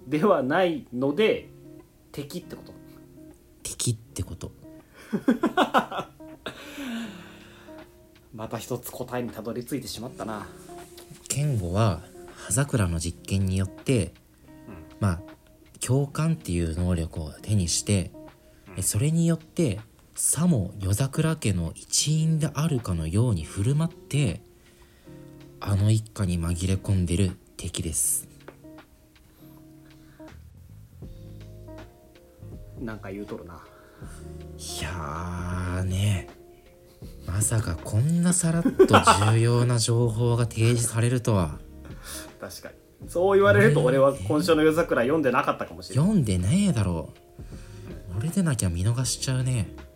ではないので敵ってこと。敵ってこと。また一つ答えにたどり着いてしまったな。健吾は葉桜の実験によって、まあ共感っていう能力を手にして、えそれによってさも夜桜家の一員であるかのように振る舞ってあの一家に紛れ込んでる敵です。なんか言うとるな。いやーね。まさかこんなさらっと重要な情報が提示されるとは。確かに。そう言われると俺は今週の夜桜読んでなかったかもしれない。読んでねえだろ。俺でなきゃ見逃しちゃうね。お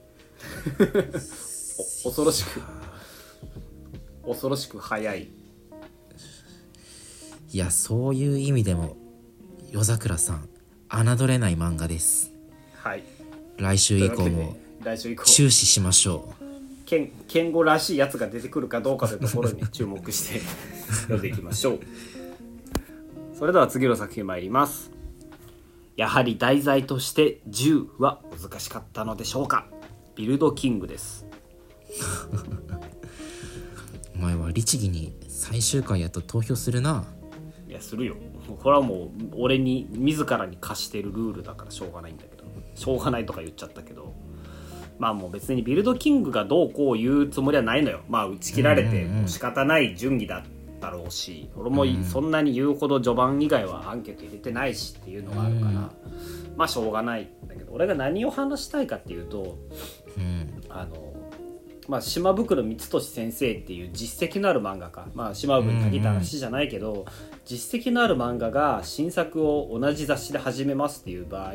恐ろしく。恐ろしく早い。いやそういう意味でも夜桜さん侮れない漫画です。はい。来週以降もで来週以降。注視しましょう。剣剣語らしいやつが出てくるかどうかというところに注目して 読んでいきましょう。それでは次の作品参ります。やはり題材として銃は難しかったのでしょうか？ビルドキングです。お前は律儀に最終回やと投票するな。いやするよ。これはもう俺に自らに課してるルールだからしょうがないんだけど。しょうがないとか言っちゃったけど。まあもう別にビルドキングがどうこう言うつもりはないのよ。まあ打ち切られて仕方ない順位だったろうし。俺もそんなに言うほど序盤以外はアンケート入れてないしっていうのがあるから。まあしょうがないんだけど。俺が何を話したいかっていうとうんあのまあ、島袋光俊先生っていう実績のある漫画家、まあ、島袋に限った話じゃないけど、実績のある漫画が新作を同じ雑誌で始めますっていう場合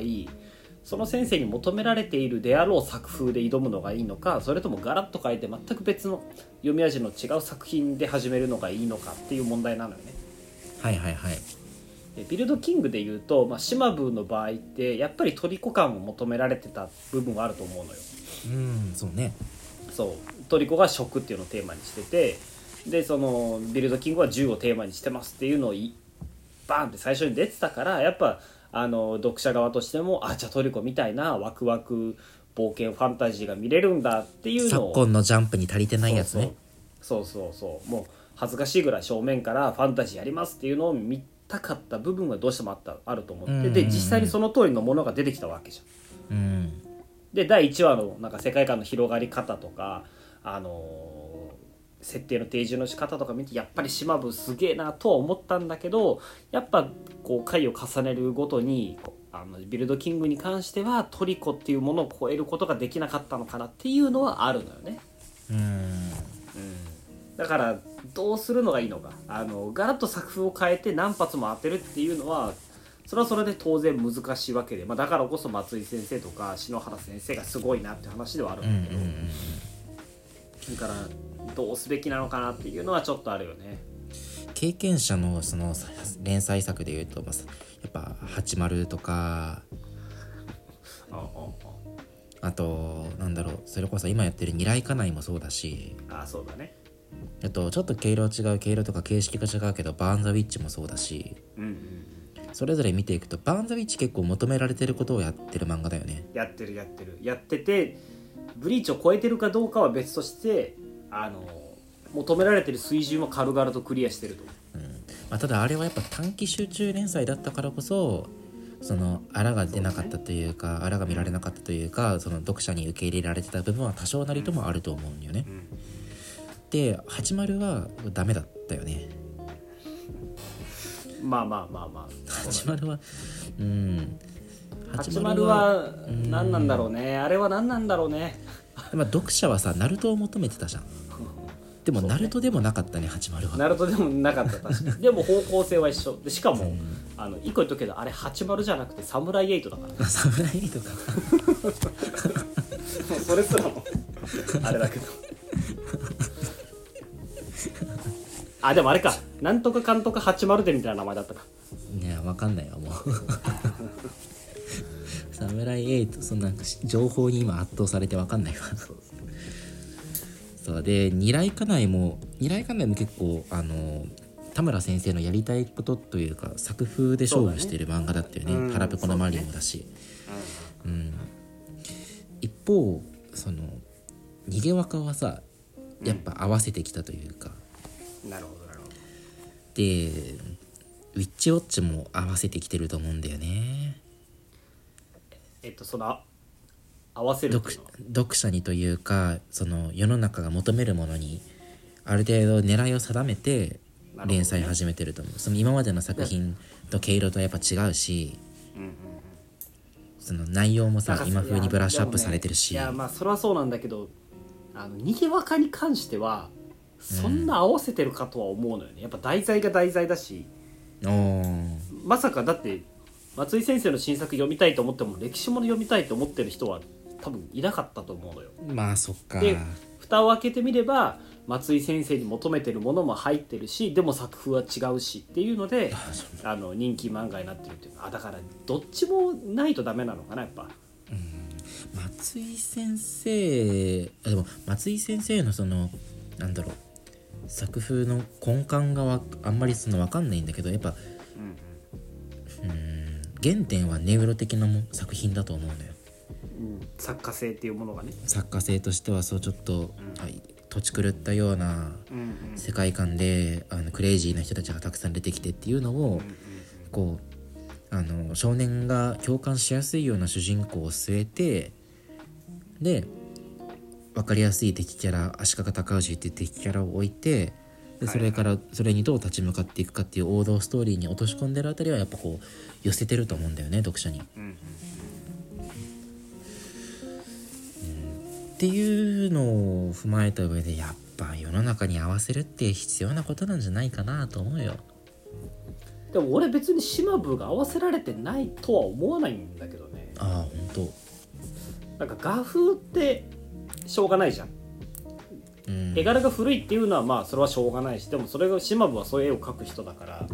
その先生に求められているであろう作風で挑むのがいいのかそれともガラッと変えて全く別の読み味の違う作品で始めるのがいいのかっていう問題なのよね。はいはいはいでビルドキングで言うと、まあ、島部の場合ってやっぱりトリコ感を求められてた部分はあると思うのよ。うんそうね。そう。トリコが食っていうのをテーマにしててでそのビルドキングは銃をテーマにしてますっていうのをいバーンって最初に出てたからやっぱあの読者側としてもあじゃあトリコみたいなワクワク冒険ファンタジーが見れるんだっていうの昨を今のジャンプに足りてないやつね。そうそうそうそう。もう恥ずかしいぐらい正面からファンタジーやりますっていうのを見たかった部分はどうしてもあったあると思ってで実際にその通りのものが出てきたわけじゃん。うんで第1話のなんか世界観の広がり方とか、あのー設定の提示の仕方とか見てやっぱり島部すげえなとは思ったんだけどやっぱこう回を重ねるごとにあのビルドキングに関してはトリコっていうものを超えることができなかったのかなっていうのはあるのよね。うん。だからどうするのがいいのか。あのガラッと作風を変えて何発も当てるっていうのはそれはそれで当然難しいわけで、まあ、だからこそ松井先生とか篠原先生がすごいなって話ではあるうんだけど、だからどうすべきなのかなっていうのはちょっとあるよね。経験者のその連載作でいうと、まあ、やっぱ「八丸とかあとなんだろうそれこそ今やってる「二来家内」もそうだしああそうだね。あとちょっと毛色違う毛色とか形式が違うけど「バーン・ザ・ウィッチ」もそうだしうんうんそれぞれ見ていくと「バーン・ザ・ウィッチ」結構求められてることをやってる漫画だよねやってるやってるやっててブリーチを超えてるかどうかは別としてあの求められてる水準は軽々とクリアしてると思う。うんまあ、ただあれはやっぱ短期集中連載だったからこそそのあらが出なかったというかあらが見られなかったというかその読者に受け入れられてた部分は多少なりともあると思うんよね。で八丸はダメだったよね。まあまあまあまあ。八丸はうん。八丸は何なんだろうね。あれは何なんだろうね。まあ読者はさナルトを求めてたじゃん。でもナルトでもなかったね八丸は。ナルトでもなかった確かに。でも方向性は一緒。でしかも、あの一個言っとくけどあれ八丸じゃなくてサムライエイトだから。ね侍とか。もうそれすらもあれだけど あでもあれか。なんとかかんとか八丸でみたいな名前だったか。いやわかんないわもう。サムライエイトそんな情報に今圧倒されてわかんないわ。そうで二来家内も二来家内も結構あの田村先生のやりたいことというか作風で勝負してる漫画だったよね。そうだね。うん腹ペコのマリオもだし。うん。一方その逃げ若はさやっぱ合わせてきたというか、なるほどなるほど。でウィッチウォッチも合わせてきてると思うんだよね。えっとそのあ合わせる読読者にというかその世の中が求めるものにある程度狙いを定めて連載始めてると思う、その今までの作品と毛色とやっぱ違うしうんうんその内容もさ今風にブラッシュアップされてるし、いや,、まあそれはそうなんだけどあの逃げ若に関してはそんな合わせてるかとは思うのよね。やっぱ題材が題材だし。まさかだって松井先生の新作読みたいと思っても歴史もの読みたいと思ってる人は多分いなかったと思うのよ。まあそっか。で蓋を開けてみれば松井先生に求めてるものも入ってるしでも作風は違うしっていうのであの人気漫画になってるっていうあだからどっちもないとダメなのかなやっぱ。松井先生あでも松井先生のそのなんだろう作風の根幹がわあんまりその分かんないんだけどやっぱうんうん原点はネウロ的なも作品だと思うのよ。うん作家性っていうものがね。作家性としてはそうちょっと、ん。はい土地狂ったようなうんうん。世界観であのクレイジーな人たちがたくさん出てきてっていうのをこうあの少年が共感しやすいような主人公を据えてで分かりやすい敵キャラ足利尊氏っていう敵キャラを置いてでそれからそれにどう立ち向かっていくかっていう王道ストーリーに落とし込んでるあたりはやっぱこう寄せてると思うんだよね読者に。っていうのを踏まえた上でやっぱ世の中に合わせるって必要なことなんじゃないかなと思うよ。でも俺別に島部が合わせられてないとは思わないんだけどね。ああ本なんか画風ってしょうがないじゃん当。うん。絵柄が古いっていうのはまあそれはしょうがないしでもそれが島部はそういう絵を描く人だから、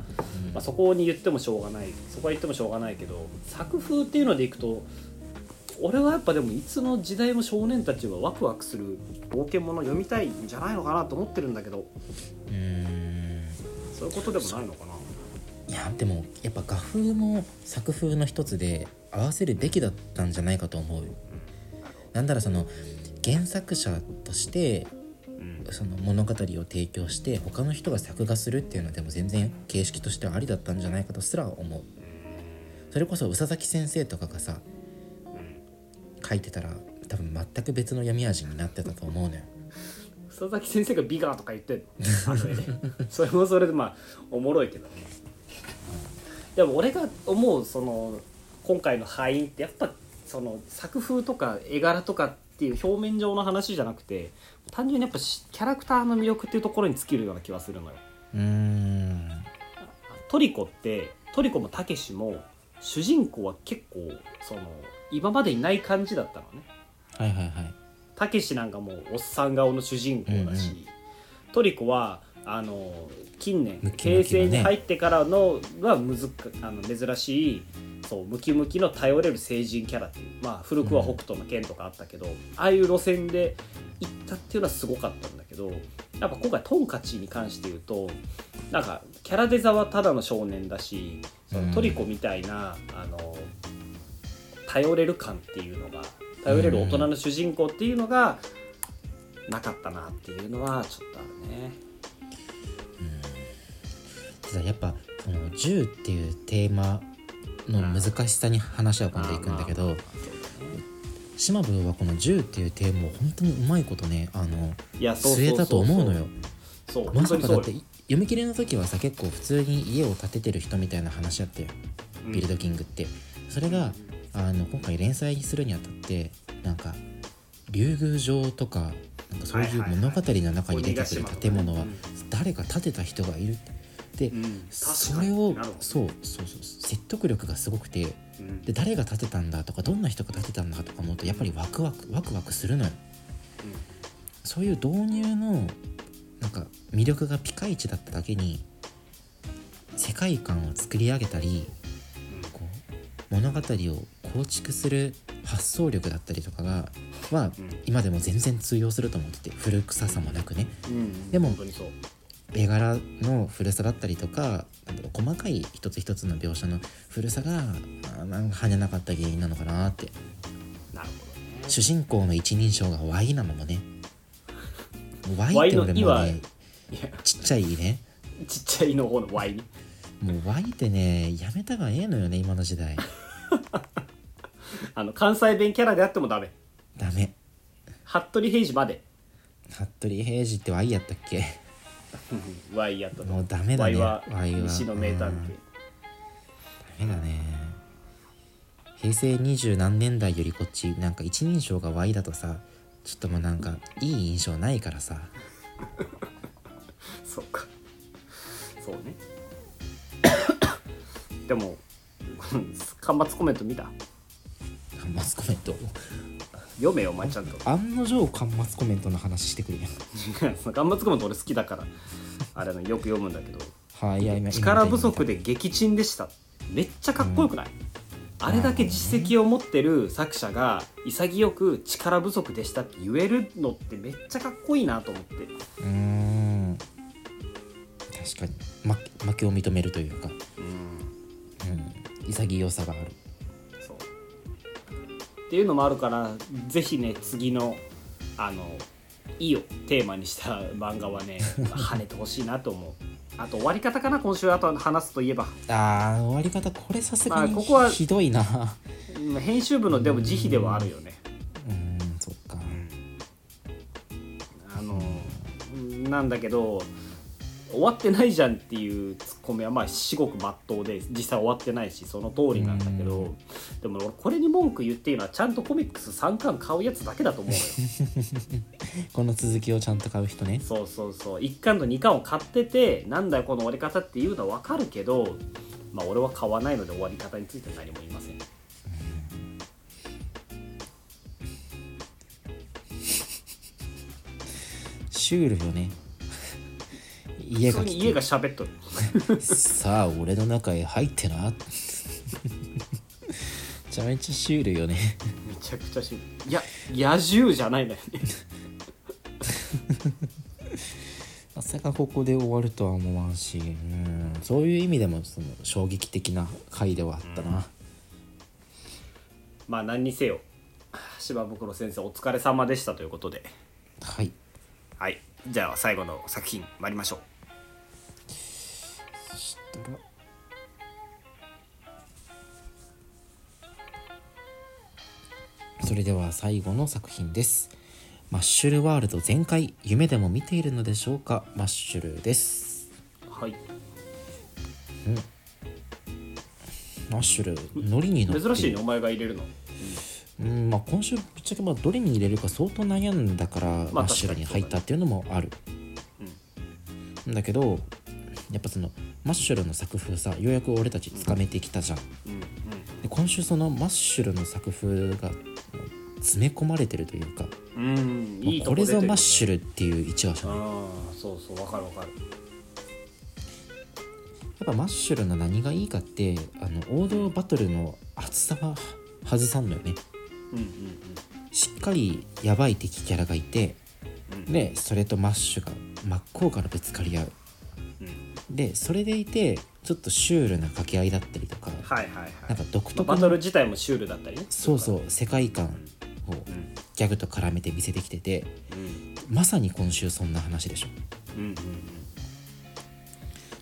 まあ、そこに言ってもしょうがないそこは言ってもしょうがないけど作風っていうのでいくと俺はやっぱでもいつの時代も少年たちはワクワクする冒険物を読みたいんじゃないのかなと思ってるんだけどうーん。そういうことでもないのかないやでもやっぱ画風も作風の一つで合わせるべきだったんじゃないかと思う。なんだらその原作者としてうん。その物語を提供して他の人が作画するっていうのでも全然形式としてはありだったんじゃないかとすら思う。それこそ宇佐崎先生とかがさ書いてたら多分全く別の闇味になってたと思うのよ。佐々木先生がビガーとか言ってんの？あの絵でそれもそれでまあおもろいけどね。でも俺が思うその今回の敗因ってやっぱその作風とか絵柄とかっていう表面上の話じゃなくて単純にやっぱしキャラクターの魅力っていうところに尽きるような気がするのようーん。トリコってトリコもたけしも主人公は結構その今までにない感じだったのねはいはいはい。たけしなんかもうおっさん顔の主人公だし、うんうトリコはあの近年ね平成に入ってからのはむずかあの珍しいそうムキムキの頼れる成人キャラっていうまあ古くは北斗の拳とかあったけど、ああいう路線で行ったっていうのはすごかったんだけどやっぱ今回トンカチに関して言うとなんかキャラデザはただの少年だしトリコみたいな、あの頼れる感っていうのが頼れる大人の主人公っていうのがなかったなっていうのはちょっとあるね。ただやっぱその銃っていうテーマの難しさに話は今度いくんだけど島部はこの銃っていうテーマを本当にうまいことねあの据えたと思うのよ。そうまさかだって読み切りの時はさ結構普通に家を建ててる人みたいな話だったようん。ビルドキングって。それがあの今回連載するにあたってなんか竜宮城とかなんかそういう物語の中に出てくる建物は誰か建てた人がいるって。でうんうんそれをそうそうそう説得力がすごくてうん。で誰が建てたんだとかどんな人が建てたんだとか思うとやっぱりワクワクワクワクするのよ。そういう導入のなんか魅力がピカイチだっただけに世界観を作り上げたりこう物語を構築する発想力だったりとかがはうん。今でも全然通用すると思ってて古臭さもなくね。うん。でも本当にそう絵柄の古さだったりとか細かい一つ一つの描写の古さがなんか跳ねなかった原因なのかなって。なるほどね。主人公の一人称が Y なのもね。Y って俺もねちっちゃいね。ちっちゃいの方の Y ねもう Y ってねやめた方がええのよね今の時代。あの関西弁キャラであってもダメ。ダメ。服部平次まで。服部平次って Y やったっけ？Y やったともうダメだね。Y は Y は。西の名探偵。うん。ダメだね。平成二十何年代よりこっちなんか一人称が Y だとさちょっともうなんかいい印象ないからさ。そうか。そうね。でも 端末コメント見た？端末コメント？読めよお前ちゃんと。案の定端末コメントの話してくる。や んその端末コメント俺好きだから。あれのよく読むんだけど。はい今力不足で撃沈でした。めっちゃかっこよくない、あれだけ実績を持ってる作者が潔く力不足でしたって言えるのってめっちゃかっこいいなと思って。うーん。確かに、ま、負けを認めるというか、うん。うん、潔さがあるっていうのもあるからぜひね次のあの「いいよ」テーマにした 漫画はね跳ねてほしいなと思う。あと終わり方かな今週。あと話すといえば。あー終わり方これさすがにまあここはひどいな。うん編集部のでも慈悲ではあるよね。うんそっか。あのなんだけど終わってないじゃんっていうツッコミはまあ至極まっとうで実際終わってないしその通りなんだけどでも俺これに文句言っていいのはちゃんとコミックス3巻買うやつだけだと思うのよ。この続きをちゃんと買う人ね。そうそうそう。1巻と2巻を買っててなんだよこの終わり方っていうのは分かるけどまあ俺は買わないので終わり方については何も言いません。シュールよね家が来普通に家がて喋っとる。さあ俺の中へ入ってな。めちゃめちゃシュールよね。めちゃくちゃしいや野獣じゃないんだよね。まさかここで終わるとは思わんし。うん。そういう意味でもその衝撃的な回ではあったな、まあ何にせよ芝袋先生お疲れ様でしたということで。はい。はい。じゃあ最後の作品参りましょうそしたらそれでは最後の作品です。マッシュルワールド全開夢でも見ているのでしょうか？マッシュルです。はい。マッシュルノリに乗って。珍しいねお前が入れるの？うん。まあ今週ぶっちゃけまあどれに入れるか相当悩んだから、マッシュルに入ったっていうのもある、だけどやっぱそのマッシュルの作風さようやく俺たちつかめてきたじゃん、うんうん。で今週そのマッシュルの作風が詰め込まれてるというかうんいいとこれぞマッシュルっていう一話じゃん。やっああそうそうわかるわかる。ぱマッシュルの何がいいかってあの王道バトルの厚さは外さんのよね。うんうんしっかりやばい敵キャラがいてうん。でそれとマッシュが真っ向からぶつかり合う。うんでそれでいてちょっとシュールな掛け合いだったりとかはいはいはい。なんか独まあ特バトルの自体もシュールだったりね。そうそう世界観をうん。ギャグと絡めて見せてきててうん。まさに今週そんな話でしょ。うんうんうん。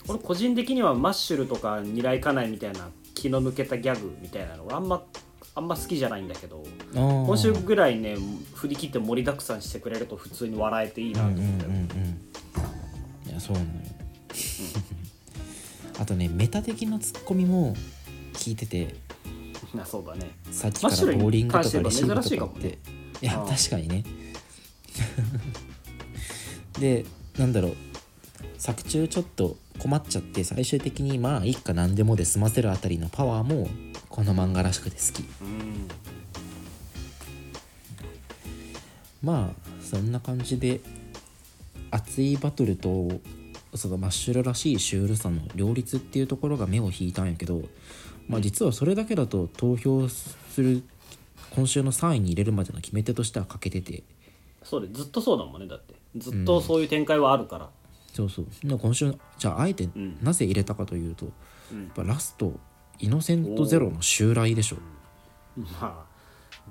俺個人的にはマッシュルとか二来家内みたいな気の抜けたギャグみたいなのがあんまあんま好きじゃないんだけど今今週ぐらいね振り切って盛りだくさんしてくれると普通に笑えていいなと思ってる、うんうんうんうんいやそうなのよ、あとねメタ的なツッコミも聞いててあそうだね。さっきからボーリングとかレシーブとかって。いやうん。確かにね。でなんだろう。作中ちょっと困っちゃって最終的にまあいいか何でもで済ませるあたりのパワーもこの漫画らしくて好き。うん。まあそんな感じで熱いバトルとそのマッシュルらしいシュールさの両立っていうところが目を引いたんやけどまあ実はそれだけだと投票する今週の3位に入れるまでの決め手としては欠けてて。そうでずっとそうだもんねだって。ずっとそういう展開はあるから、そうそう。で今週じゃああえてん。なぜ入れたかというと、うん。やっぱラストイノセントゼロの襲来でしょ。まあ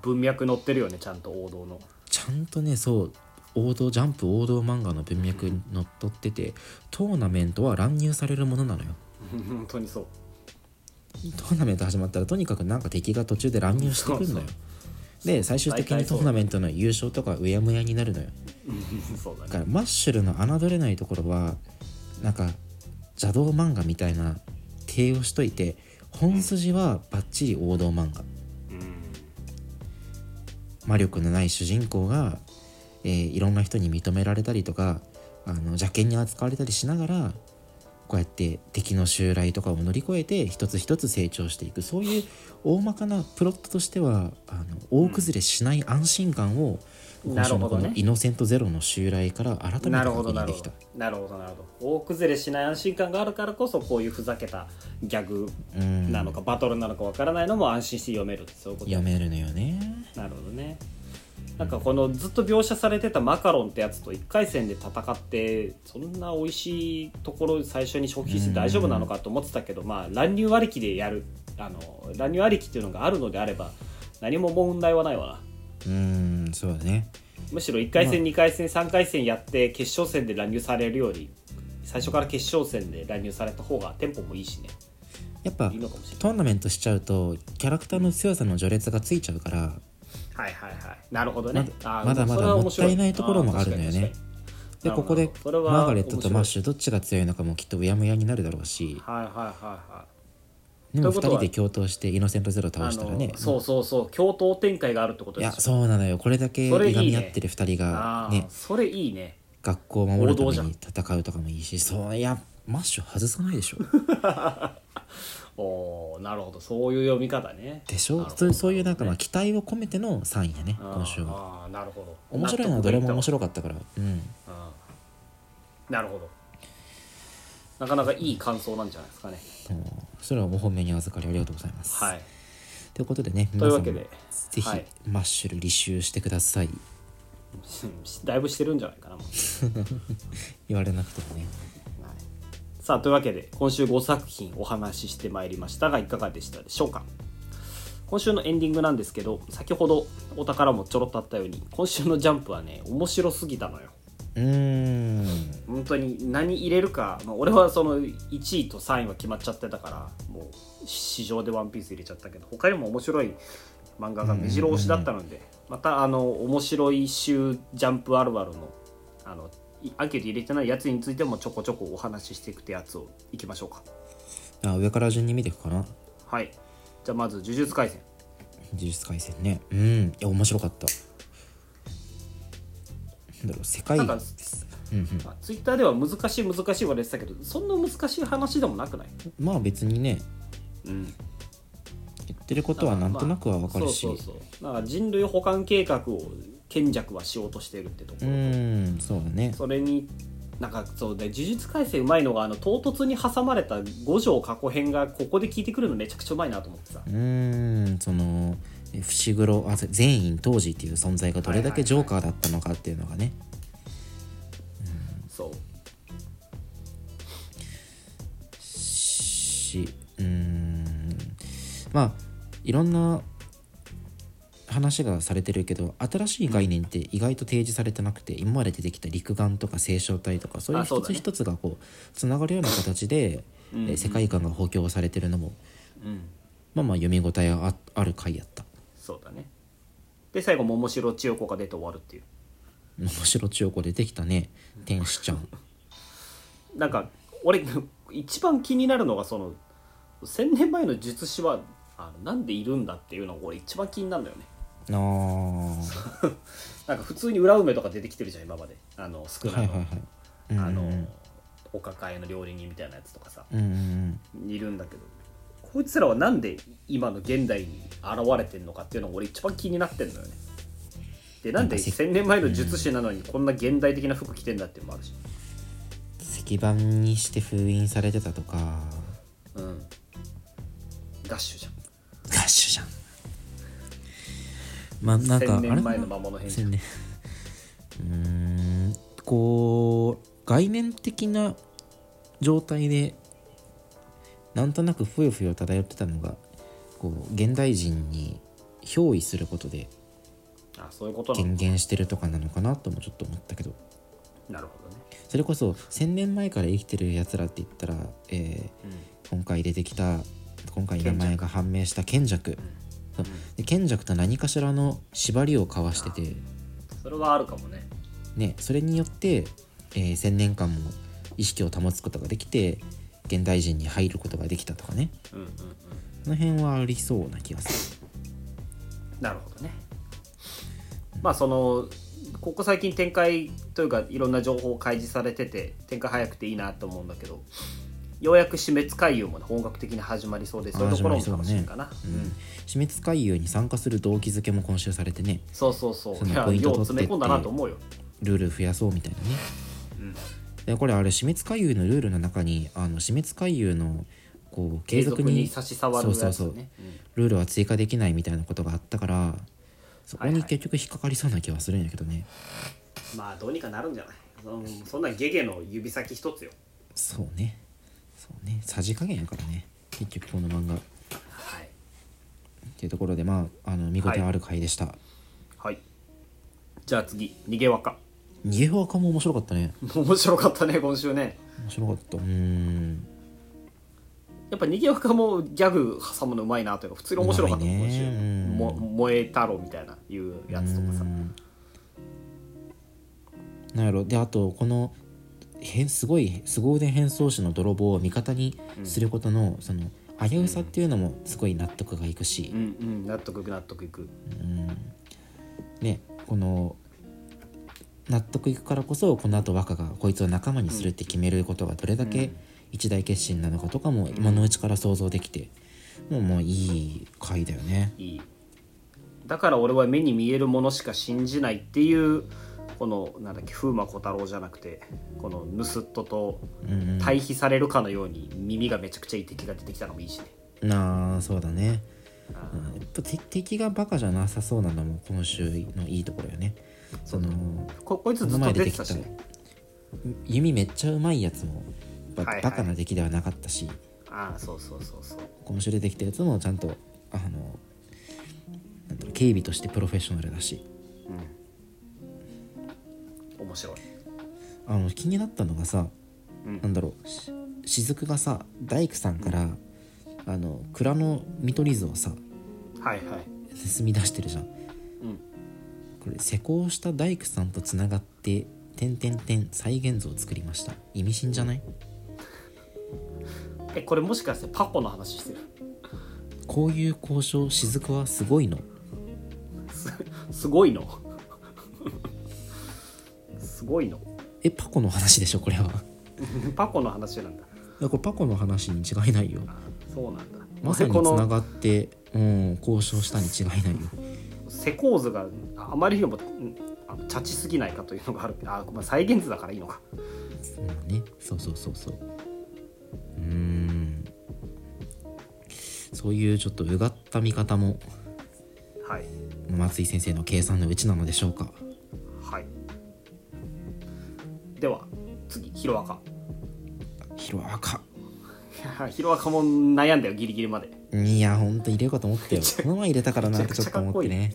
文脈載ってるよねちゃんと王道の。ちゃんとねそう王道ジャンプ王道漫画の文脈にのっとっててトーナメントは乱入されるものなのよ。本当にそう。トーナメント始まったらとにかくなんか敵が途中で乱入してくるのよ。で最終的にトーナメントの優勝とかうやむやになるのよ。そうだね。だからマッシュルの侮れないところはなんか邪道漫画みたいな体をしといて本筋はバッチリ王道漫画。うん。魔力のない主人公が、えーいろんな人に認められたりとかあの邪険に扱われたりしながらこうやって敵の襲来とかを乗り越えて一つ一つ成長していく。そういう大まかなプロットとしてはあの大崩れしない安心感を今なるほどね。週のこのイノセントゼロの襲来から改めて確認できた。どなるほど。なるほどなるほど。大崩れしない安心感があるからこそこういうふざけたギャグうん。なのか、バトルなのかわからないのも安心して読めるってそういうこと。読めるのよね。なるほどねなんかこのずっと描写されてたマカロンってやつと1回戦で戦ってそんな美味しいところ最初に消費して大丈夫なのかと思ってたけど、まあ乱入ありきでやるあの乱入ありきっていうのがあるのであれば何も問題はないわな。うんそうだね。むしろ1回戦、2回戦3回戦やって決勝戦で乱入されるより最初から決勝戦で乱入された方がテンポもいいしね。やっぱトーナメントしちゃうとキャラクターの強さの序列がついちゃうからはいはいはい。なるほどね。まだまだもったいないところもあるのよね。でここでマーガレットとマッシュどっちが強いのかもきっとうやむやになるだろうし。にはいはいはいはい。でも2ということは人で共闘してイノセントゼロ倒したらね。そうそうそう共闘展開があるってこといやですよそうなのよ。これだけいがみ合ってる2人がねそれいいね。学校を守るために戦うとかもいいしそういやマッシュ外さないでしょ おーなるほどそういう読み方ね。でしょ？そうそういうなんかまあ期待を込めての3位やね今週は。あーなるほど。面白いのはどれも面い白かったから。うん。なるほど。なかなかいい感想なんじゃないですかね。う。んそれはお褒めに預かりありがとうございます。はい。ということでねとい皆さんもうわけでぜひはい。マッシュル履修してください。だいぶしてるんじゃないかな 言われなくてもねさあというわけで今週5作品お話ししてまいりましたがいかがでしたでしょうか？今週のエンディングなんですけど先ほどお宝もちょろっとあったように今週のジャンプはね面白すぎたのよ。うーん。本当に何入れるか、まあ、俺はその1位と3位は決まっちゃってたからもう市場でワンピース入れちゃったけど他にも面白い漫画が目白押しだったのでまたあの面白い週ジャンプあるあるのあのいアンケート入れてないやつについてもちょこちょこお話ししていくってやつをいきましょうか。あ上から順に見ていくかな。はい。じゃあまず呪術廻戦。呪術廻戦ね。うん。いや面白かった。なんだろう世界なんかうんうん。まあツイッターでは難しい難しいは言ってたけどそんな難しい話でもなくない？まあ別にね。うん。言ってることはなんとなくはわかるし、そうそうそう。なんか人類保管計画を賢弱はしようとしているってとこうろ、ーんそうだね。それになんかそうで呪術廻戦うまいのがあの唐突に挟まれた五条過去編がここで聞いてくるのめちゃくちゃうまいなと思ってさ。うーんそのえ伏黒あ善院当時っていう存在がどれだけジョーカーだったのかっていうのがね、そう。しうーん。まあいろんな話がされてるけど新しい概念って意外と提示されてなくて今まで出てきた陸眼とか星漿体とかそういう一つ一つがこうつながるような形で、え世界観が補強されてるのもうん。まあまあ読み応えあある回やった。そうだね。で最後桃城千代子が出て終わるっていう。面白千代子出てきたね。天使ちゃん。なんか俺一番気になるのがその1000年前の術師はあのなんでいるんだっていうのが俺一番気になるんだよね なんか普通に裏梅とか出てきてるじゃん今まで。あの少ないの、はいはいはいうんお抱えの料理人みたいなやつとかさ。うんうんうん。いるんだけど。こいつらはなんで今の現代に現れてんのかっていうのが俺一番気になってんのよね。でなんでなんかせ1000年前の術師なのにこんな現代的な服着てんだっていうのもあるし。石板にして封印されてたとか。うん。ダッシュじゃん。ガッシュじゃんまあなんか1000あれ？年前の魔物編じゃん1000年。うーん。こう概念的な状態でなんとなくふよふよ漂ってたのがこう現代人に憑依することであそういうことなの減減してるとかなのかなともちょっと思ったけど。なるほどね。それこそ1000年前から生きてるやつらって言ったら、えー今回出てきた今回名前が判明した賢弱そうで賢弱と何かしらの縛りを交わしてて、それはあるかもね。ね、それによって、えー1000年間も意識を保つことができて現代人に入ることができたとかね。うんうんうん。この辺はありそうな気がすなるほどね。まあそのここ最近展開というかいろんな情報開示されてて展開早くていいなと思うんだけどようやく死滅回遊もね本格的に始まりそうでそういうところも楽しみかな、うん、死滅回遊に参加する動機づけも今週されてね。そうそうそう。そのポイントなと思うよ。ルール増やそうみたいなね、でこれあれ死滅回遊のルールの中にあの死滅回遊のこう継継続に差し障るそうそうそう。うん。ルールは追加できないみたいなことがあったからそこはいはい。に結局引っかかりそうな気はするんやけどね、まあどうにかなるんじゃない？そんそんなゲゲの指先一つよ。そうねそうね。さじ加減やからね。結局この漫画。っはい。ていうところでまああの見応えある回でした、はい。じゃあ次逃げ若。逃げ若も面白かったね。面白かったね今週ね。面白かった。うーん。やっぱ逃げ若もギャグ挟むのうまいなというか普通に面白かったうまいね。今週。うん。も燃え太郎みたいないうやつとかさ。うん。なんやろ。であとこの変すごい凄腕変装士の泥棒を味方にすることの、その危うさっていうのもすごい納得がいくし。う、んうん納得いく納得いく。ねこの納得いくからこそこの後若がこいつを仲間にするって決めることがどれだけ一大決心なのかとかも今のうちから想像できて、もうもういい回だよね。いい。だから俺は目に見えるものしか信じないっていうこのなんだっけ風魔小太郎じゃなくてこのヌスットとうんうん。対比されるかのように耳がめちゃくちゃいい敵が出てきたのもいいしね。なあそうだね、やっぱ敵敵がバカじゃなさそうなのも今週のいいところよね。そのここいつずっと出てたしね。弓めっちゃうまいやつもやっぱはいはい。バカな出来ではなかったし、ああそうそうそうそう。今週出てきたやつもちゃんとあのなんだろう警備としてプロフェッショナルだし面白い。あの気になったのがさ、うん。なんだろうし雫がさ大工さんから、あの蔵の見取り図をさはいはい。盗み出してるじゃん。うん。これ施工した大工さんとつながって「点点点再現図を作りました。意味深じゃない？えこれもしかしてパコの話してる？こういう交渉雫はすごいの。す ごいの？すごいの。えパコの話でしょこれは。パコの話なんだ。いやこれパコの話に違いないよ。そうなんだ。まさにつながって、うん、交渉したに違いないよ。施工図があまりにもチャチすぎないかというのがある。あ、まあ、再現図だからいいのか。うんね。そうそうそうそう。うーん。そういうちょっとうがった見方もはい。松井先生の計算のうちなのでしょうかでは次ヒロアカ。ヒロアカ。い やヒロアカも悩んだよギリギリまで。いやほんと入れようかと思ったよ。この前入れたからなんかちょっと思ってね。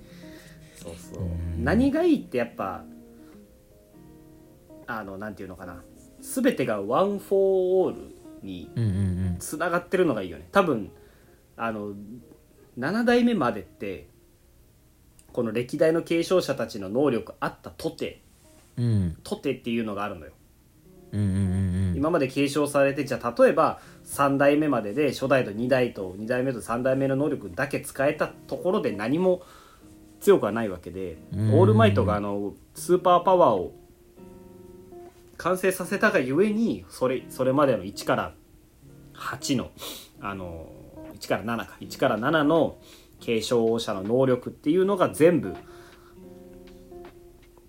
そうそう。何がいいってやっぱあのなんていうのかな。全てがワン・フォー・オールにつながってるのがいいよね。多分あの7代目までってこの歴代の継承者たちの能力あったとてうんとてっていうのがあるのよ。うんうんうんうん。今まで継承されてじゃあ例えば3代目までで初代と2代と2代目と3代目の能力だけ使えたところで何も強くはないわけでうん。オールマイトがあのスーパーパワーを完成させたがゆえにそれそれまでの1から8のあの1から7か1から7の継承者の能力っていうのが全部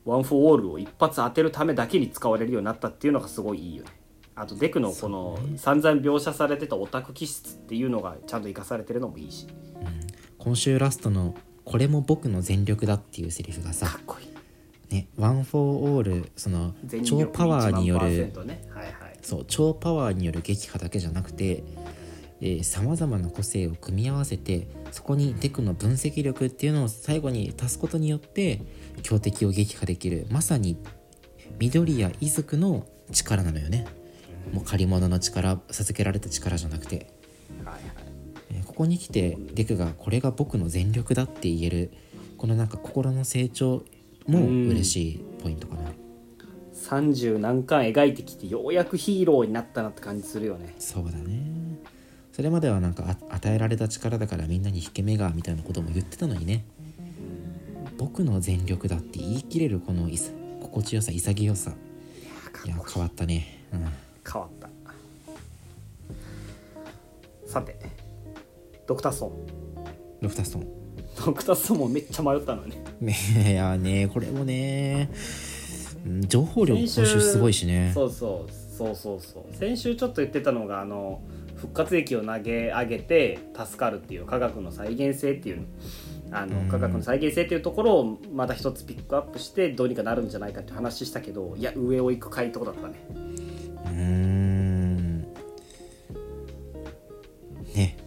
ワン・フォー・オールを一発当てるためだけに使われるようになったっていうのがすごいいいよね。あとデクのこの散々描写されてたオタク気質っていうのがちゃんと生かされてるのもいいし。今週ラストの「これも僕の全力だ」っていうセリフがさかっこいい。ねワン・フォー・オールその超パワーによ1万るね。はいはい。そう超パワーによる撃破だけじゃなくてさまざまな個性を組み合わせてそこにデクの分析力っていうのを最後に足すことによって強敵を撃破できるまさに緑谷出久の力なのよね。もう借り物の力授けられた力じゃなくて、はいはい。えーここに来てデクがこれが僕の全力だって言えるこのなんか心の成長も嬉しいポイントかな。30何巻描いてきてようやくヒーローになったなって感じするよね。そうだね。それまではなんかあ与えられた力だからみんなに引け目がみたいなことも言ってたのにね僕の全力だって言い切れるこの心地よさ潔さ。いや変わったね。うん。変わった。さてドクターストーン。ドクターストーン。ドクターストーンもめっちゃ迷ったのよねねいやねこれもねうん情報量今週すごいしね。そうそうそうそうそう。先週ちょっと言ってたのがあの復活液を投げ上げて助かるっていう科学の再現性っていうあのうん。科学の再現性っていうところをまた一つピックアップしてどうにかなるんじゃないかって話したけどいや上を行く回答だったね。うーん。ね。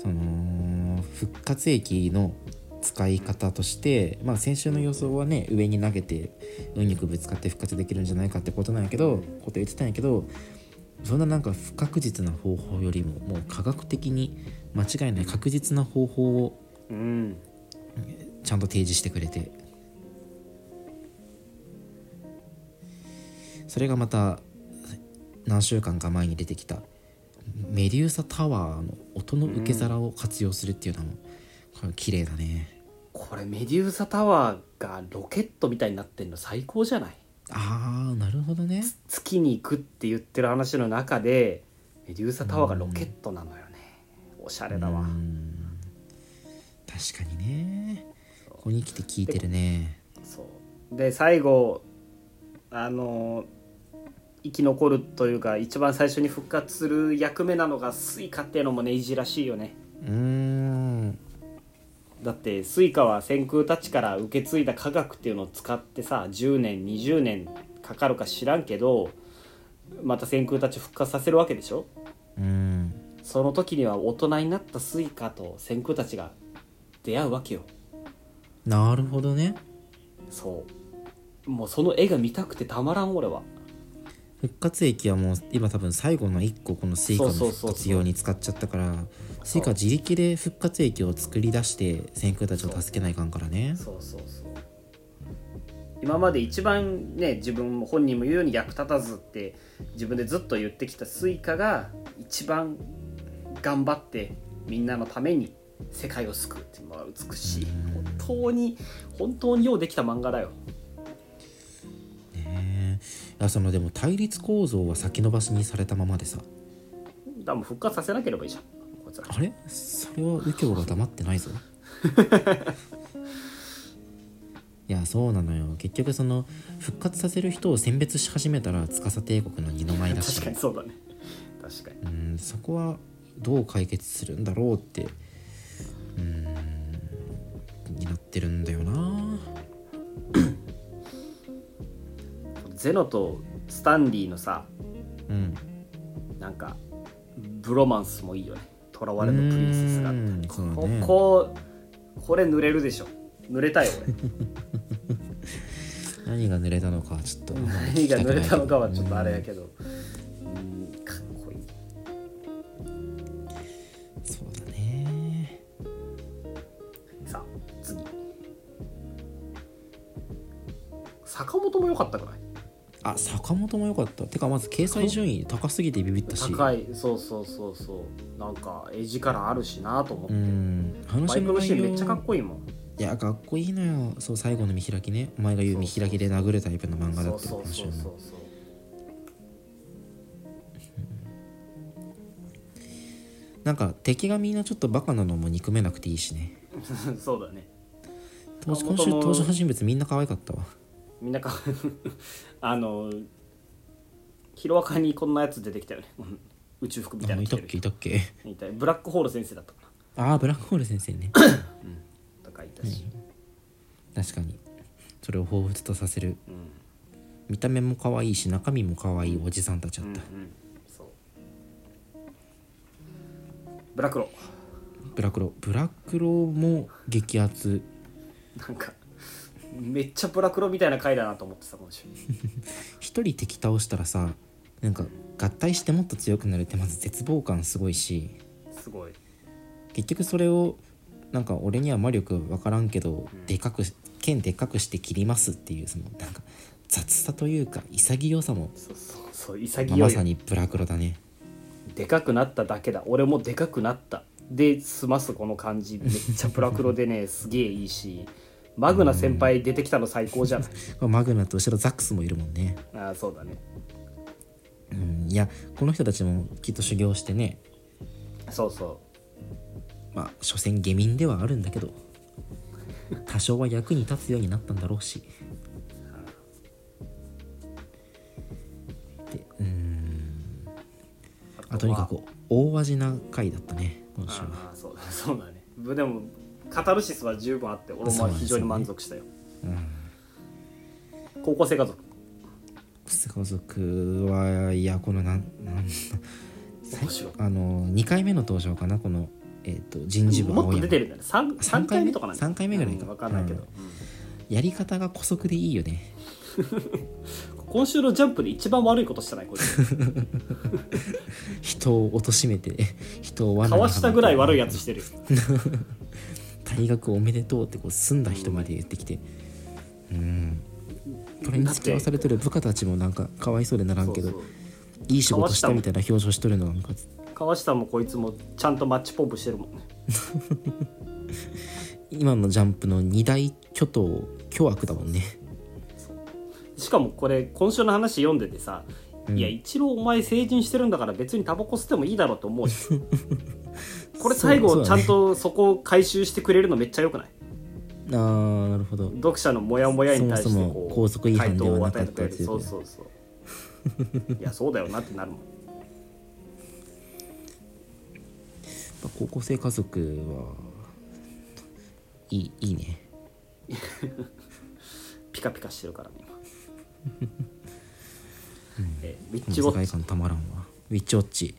その復活液の使い方として、まあ、先週の予想はね上に投げて運よくぶつかって復活できるんじゃないかってことなんやけどこと言ってたんやけどそんななんか不確実な方法よりももう科学的に間違いない確実な方法をうんちゃんと提示してくれて。それがまた何週間か前に出てきたメデューサタワーの音の受け皿を活用するっていうのもこれ綺麗だね。これメデューサタワーがロケットみたいになってんの最高じゃない？あーなるほどね。月に行くって言ってる話の中でメデューサタワーがロケットなのよね。おしゃれだわ。うん確かにね。ここに来て聞いてるね。そう。で最後あの生き残るというか一番最初に復活する役目なのがスイカっていうのもねいじらしいよね。うーん。だってスイカは千空たちから受け継いだ科学っていうのを使ってさ10年20年かかるか知らんけどまた千空たち復活させるわけでしょ？うん。その時には大人になったスイカと千空たちが出会うわけよ。なるほどね。そう。もうその絵が見たくてたまらん俺は。復活液はもう今多分最後の1個このスイカの復活用に使っちゃったからスイカは自力で復活液を作り出して千空たちを助けないかんからね。そうそうそう。今まで一番ね自分本人も言うように役立たずって自分でずっと言ってきたスイカが一番頑張ってみんなのために世界を救うっていうのは美しい。本当に本当にようできた漫画だよ。ねいやそのでも対立構造は先延ばしにされたままでさ。だも復活させなければいいじゃん。こいつら。あれ？それは右京が黙ってないぞ。いやそうなのよ。結局その復活させる人を選別し始めたら司帝国の二の舞だし。確かにそうだね。確かに。うんそこはどう解決するんだろうってうん。になってるんだよな。ゼノとスタンリーのさうん。なんかブロマンスもいいよね。囚われのプリンセスがね。こここれ濡れるでしょ。濡れたよ俺。何が濡れたのかちょっと 何が濡れたのかはちょっとあれやうんけど。うん坂本も良かったくない？あ坂本も良かった。てかまず掲載順位高すぎてビビったし。高い。そうそうそうそう。なんか絵力あるしなと思って、話の内容のシーンめっちゃかっこいいもん。いやかっこいいのよ。そう最後の見開きね。お前が言う見開きで殴るタイプの漫画だってそうそうそうそう。なんか敵がみんなちょっとバカなのも憎めなくていいしね。そ うそうだね今週登場人物みんな可愛かったわみんなか あのヒロアカにこんなやつ出てきたよね。う ん宇宙服みたいあいたっなの着てるけいたっけ。いたブラックホール先生だったかああブラックホール先生ね。なとかいたし、確かに。それを彷彿とさせる。うん。見た目も可愛いし中身も可愛いおじさんたちだった、うんうん。そう。ブラクロ。ブラクロ。ブラクロも激アツ。なんかめっちゃブラクロみたいな回だなと思ってた今週。一人敵倒したらさなんか合体してもっと強くなるってまず絶望感すごいし。すごい。結局それをなんか俺には魔力分からんけど、ん。でかくし剣でかくして切りますっていうそのなんか雑さというか潔さも、そうそうそうまあ潔まさにブラクロだね。でかくなっただけだ。俺もでかくなった。で済ますこの感じ。めっちゃブラクロでねすげえいいしマグナ先輩出てきたの最高じゃない マグナと後ろザックスもいるもんね、ああそうだね。うん、いやこの人たちもきっと修行してね。そうそまあ所詮下民ではあるんだけど 多少は役に立つようになったんだろうし。でうーん。うあとにかく大味な回だったね今週は。ああそうだそうだね。でもカタルシスは十分あって俺も非常に満足したよ。高校生家族。家族はいやこのなんなんあの2回目の登場かなこの、えー、と人事部もっと出てるんだね。3, 三回目とかなんだ。三回目ぐらいか。うん、分かんないけど、うん。やり方が姑息でいいよね。う ん今週のジャンプで一番悪いことしたない？こいつ 人を貶めて人を罠かわしたぐらい悪いやつつしてるよ 退学おめでとうってこう済んだ人まで言ってきて。うん。これに付き合わされてる部下たちもなんかかわいそうでならんけどいい仕事したみたいな表情しとるのがなんか。川下もこいつもちゃんとマッチポンプしてるもんね。今のジャンプの二大巨頭巨悪だもんね。しかもこれ今週の話読んでてさ、いや一郎お前成人してるんだから別にタバコ吸ってもいいだろうと思うじゃんこれ最後ちゃんとそこを回収してくれるのめっちゃよくない？あーなるほど。読者のモヤモヤに対してこうも拘束違反ではなかったっていうそうそうそう。いやそうだよなってなるもん。高校生家族はいいいいね。ピカピカしてるからね今、えウィッチウォッチ。世界観たまらんわ。ウィッチウォッチ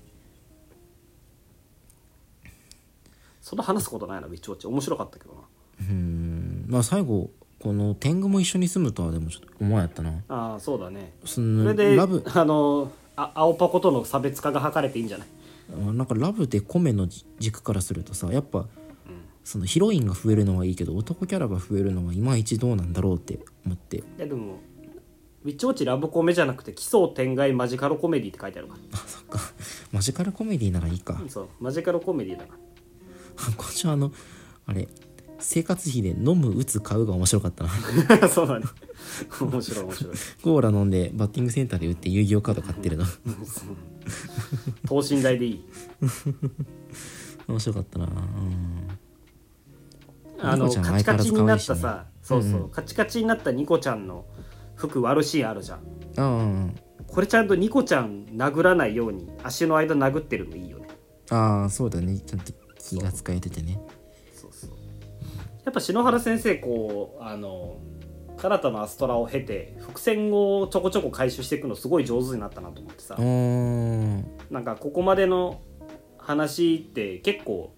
そんな話すことないなウィッチウォッチ面白かったけどな。うん。まあ最後この天狗も一緒に住むとはでもちょっと思わんやったな。ああそうだね。それでラブ。あのあ青パコとの差別化が図れていいんじゃない？あなんかラブで米の軸からするとさやっぱ、そのヒロインが増えるのはいいけど男キャラが増えるのはいまいちどうなんだろうって思って。いやでもウィッチウォッチラブコメじゃなくて奇想天外マジカルコメディって書いてあるかあそっか。マジカルコメディならいいか。らそう。マジカルコメディだか 今週あのあれ生活費で飲む打つ買うが面白かったな。ら そうだね。面白い面白い。コーラ飲んでバッティングセンターで売って遊戯王カード買ってるの。等身大でいい。面白かったな。うん。あのカチカチになったさ、そうそう、うんうん。カチカチになったニコちゃんの服割るシーンあるじゃん。あこれちゃんとニコちゃん殴らないように足の間殴ってるのいいよね。あああそうだね。ちゃんと気が使えててね。そうそう。やっぱ篠原先生こうあのカナタのアストラを経て伏線をちょこちょこ回収していくのすごい上手になったなと思ってさ。なんかここまでの話って結構